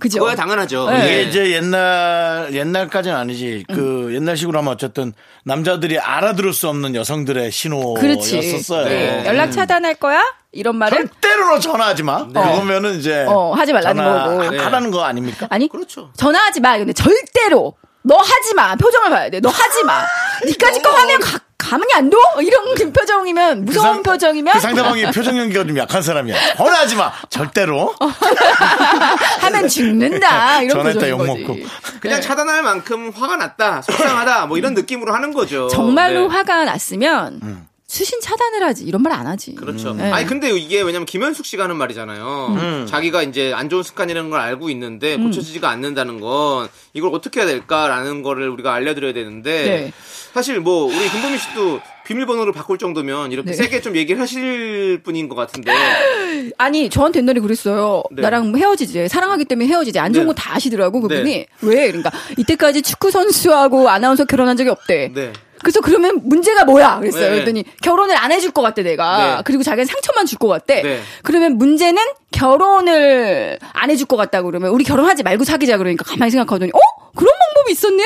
그죠? 그거야 당연하죠. 네. 이게 예. 이제 옛날 옛날까지는 아니지. 그 음. 옛날식으로 하면 어쨌든 남자들이 알아들을 수 없는 여성들의 그렇지. 신호였었어요. 네. 연락 차단할 거야? 이런 말은 절대로 너 전화하지 마. 그러면은 이제 어, 하지 말라는 거고. 전화 하라는 거 아닙니까? 아니 그렇죠. 전화하지 마. 근데 절대로 너 하지 마. 표정을 봐야 돼. 너 하지 마. 니까지 거 하면 가, 가만히 안 둬? 이런 그 표정이면 무서운 상- 표정이면 그 상대방이 표정 연기가 좀 약한 사람이야. 전화하지 마. 절대로. 하면 죽는다. 이런 전화했다 욕 거지. 먹고. 그냥 차단할 만큼 화가 났다, 속상하다, 뭐 이런 느낌으로 하는 거죠. 정말로 네. 화가 났으면 음. 수신 차단을 하지. 이런 말 안 하지. 그렇죠. 네. 아니 근데 이게 왜냐면 김현숙 씨가 하는 말이잖아요. 음. 자기가 이제 안 좋은 습관이라는 걸 알고 있는데 고쳐지지가 않는다는 건 이걸 어떻게 해야 될까라는 거를 우리가 알려드려야 되는데 네. 사실 뭐 우리 김보미 씨도 비밀번호를 바꿀 정도면 이렇게 네. 세게 좀 얘기를 하실 분인 것 같은데 아니 저한테 옛날에 그랬어요. 네. 나랑 헤어지지. 사랑하기 때문에 헤어지지. 안 좋은 네. 거다 아시더라고 그분이. 네. 왜? 그러니까 이때까지 축구 선수하고 아나운서 결혼한 적이 없대. 네. 그래서 그러면 문제가 뭐야? 그랬어요. 네. 그랬더니 결혼을 안 해줄 것 같대 내가. 네. 그리고 자기는 상처만 줄 것 같대. 네. 그러면 문제는 결혼을 안 해줄 것 같다 그러면 우리 결혼하지 말고 사귀자 그러니까 가만히 생각하더니 어? 그런 방법이 있었네?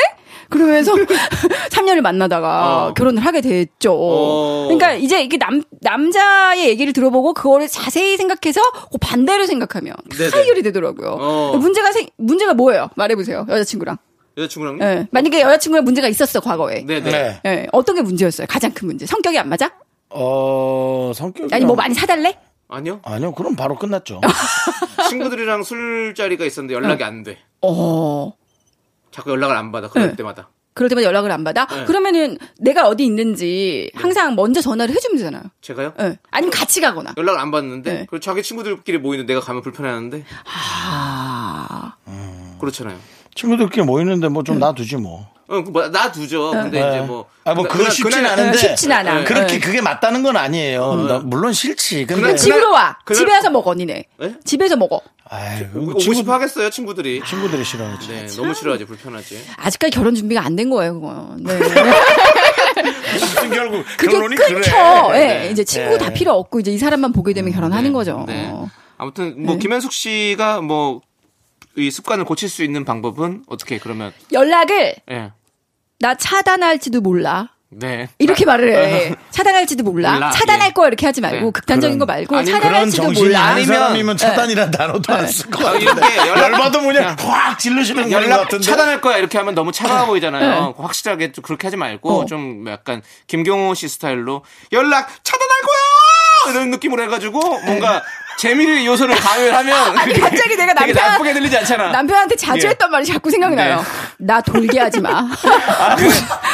그러면서 3년을 만나다가 어. 결혼을 하게 됐죠. 어. 그러니까 이제 이게 남 남자의 얘기를 들어보고 그거를 자세히 생각해서 그 반대로 생각하면 다 네네. 해결이 되더라고요. 어. 문제가 생 문제가 뭐예요? 말해보세요 여자친구랑. 여자친구랑 예. 만약에 여자친구랑 문제가 있었어 과거에. 네네. 네. 예, 어떤 게 문제였어요? 가장 큰 문제. 성격이 안 맞아? 어, 성격이. 아니 뭐 많이 사달래? 아니요. 아니요, 그럼 바로 끝났죠. 친구들이랑 술자리가 있었는데 연락이 안 돼. 어. 자꾸 연락을 안 받아. 그럴 네. 때마다. 그럴 때마다 연락을 안 받아? 네. 그러면은 내가 어디 있는지 항상 먼저 전화를 해주면 되잖아요. 제가요? 예. 아니면 같이 가거나. 연락을 안 받는데 네. 그리고 자기 친구들끼리 모이는데 내가 가면 불편해하는데 아. 그렇잖아요. 친구들끼리 모이는데 뭐 좀 놔두지 뭐. 어, 그 뭐, 놔두죠. 근데 네. 이제 뭐. 아, 뭐, 그거 쉽진 그날- 않은데. 쉽진 않아. 네. 그렇게 네. 그게 맞다는 건 아니에요. 나 물론 싫지. 근데. 그날- 집으로 와. 그날- 집에 와서 먹어, 니네. 네? 집에서 먹어. 아유, 오고, 친구, 싶어 하겠어요, 친구들이. 친구들이 싫어하지. 네, 너무 싫어하지, 불편하지. 아직까지 결혼 준비가 안 된 거예요, 그건. 네. 무슨 결국 그게 결론이 끊겨. 그래. 예. 네. 이제 친구 네. 다 필요 없고 이제 이 사람만 보게 되면 결혼하는 거죠. 네. 아무튼 뭐 네. 김현숙 씨가 뭐 이 습관을 고칠 수 있는 방법은 어떻게 그러면 연락을 예. 나 차단할지도 몰라. 네. 이렇게 말을 해. 차단할지도 몰라. 몰라. 차단할 예. 거야 이렇게 하지 말고 네. 극단적인 거 그런- 말고 아니, 차단할지도 정신이 몰라. 아니면- 사람이면 차단이란 단어도 안쓸것 같은데. 이렇게 연락- 열받으면 그냥 확 질르시는 연락 같은데. 차단할 거야 이렇게 하면 너무 차가워 보이잖아요. 확실하게 좀 그렇게 하지 말고 어. 좀 약간 김경호 씨 스타일로 연락 차단할 거야. 이런 느낌으로 해가지고 뭔가 재미를 요소를 가미하면 아니, 갑자기 내가 남편 나쁘게 들리지 않잖아. 남편한테 자주 예. 했던 말이 자꾸 생각나요. 네. 나 돌게 하지 마. 아, 그래.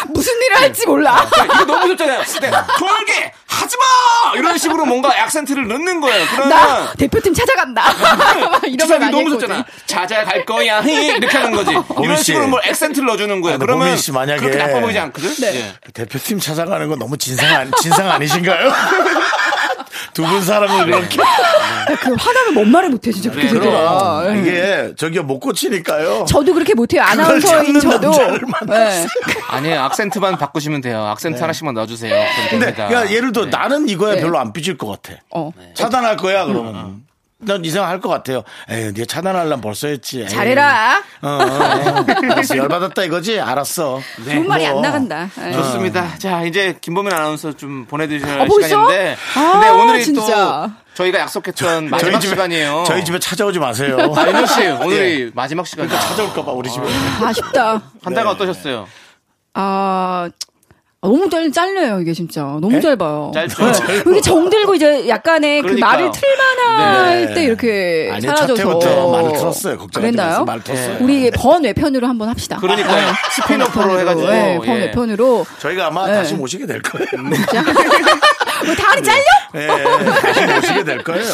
무슨 일을 할지 몰라. 야, 이거 너무 무섭잖아요. 근데 돌게 하지 마 이런 식으로 뭔가 액센트를 넣는 거예요. 나 그러면 대표팀 찾아간다. 막 이런 말 많이 너무. 무섭잖아. 찾아갈 거야. 히, 이렇게 하는 거지. 이런 씨. 식으로 뭐 액센트를 넣어주는 거예요. 아, 그러면 씨 만약에- 그렇게 나빠 보이지 않거든. 네. 예. 대표팀 찾아가는 거 너무 진상, 진상 아니신가요? 두 분 사람을 그렇게. 그 화나면 뭔 말을 못해 진짜 그렇게 네, 되더라. 그럼 예. 이게 저기요 못 고치니까요. 저도 그렇게 못해요. 아나운서인 저도. 남자를 만났어요. 네. 아니에요. 악센트만 바꾸시면 돼요. 악센트 하나씩만 넣어주세요. 그럼 근데 됩니다. 야, 예를 들어 네. 나는 이거에 네. 별로 안 삐질 것 같아. 어. 차단할 거야 그러면. 난 이상 할것 같아요. 에이, 네가 차단하려면 벌써 했지. 에이. 잘해라. 어, 어. 알았어. 열받았다 이거지? 알았어. 좋은 말이 뭐. 안 나간다. 예. 좋습니다. 자, 이제 김보민 아나운서 좀 보내드릴 어, 벌써? 시간인데. 아, 근데 오늘이 진짜. 또 저희가 약속했던 마지막 시간이에요. 저희 집에 찾아오지 마세요. 아, 윤호 씨, 오늘이 예. 마지막 시간이에요. 찾아올까봐 우리 집에. 아쉽다. 한 달간 어떠셨어요? 아, 너무 짧, 짧네요, 이게 진짜. 너무 짧아요. 짧죠? 이게 정들고 이제 약간의 그 그러니까요. 말을 틀만할 네. 때 이렇게 아니요, 첫 사라져서. 말을 틀었어요. 걱정하지 그랬나요? 마세요. 말 틀었어요. 우리 번외편으로 한번 합시다. 그러니까요. 스피너프로 해가지고. 네, 예. 번외편으로. 저희가 아마 네. 다시 모시게 될 거예요. 진짜. 뭐 다리 잘려? 예, 다시 모시게 될 거예요.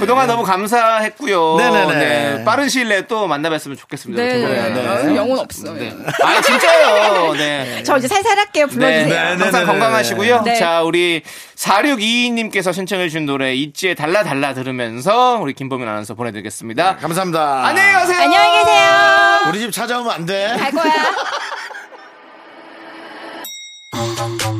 그동안 너무 감사했고요. 네네네. 네, 빠른 시일 내에 또 만나뵀으면 좋겠습니다. 네, 네. 아, 영혼 없어. 네. 아, 진짜요. 네. 저 이제 살살 할게요. 불러주세요. 네, 항상 네네네네. 건강하시고요. 네. 자, 우리 4622님께서 신청해 주신 노래 있지의 달라 달라 들으면서 우리 김보민 아나운서 보내드리겠습니다. 감사합니다. 안녕히 가세요. 안녕히 계세요. 우리 집 찾아오면 안 돼. 갈 거야.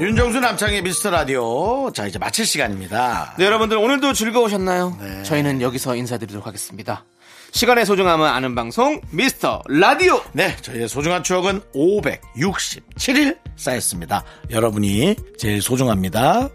윤정수 남창희의 미스터 라디오. 자, 이제 마칠 시간입니다. 네, 여러분들 오늘도 즐거우셨나요? 네. 저희는 여기서 인사드리도록 하겠습니다. 시간의 소중함을 아는 방송 미스터 라디오. 네, 저희의 소중한 추억은 567일 쌓였습니다. 여러분이 제일 소중합니다.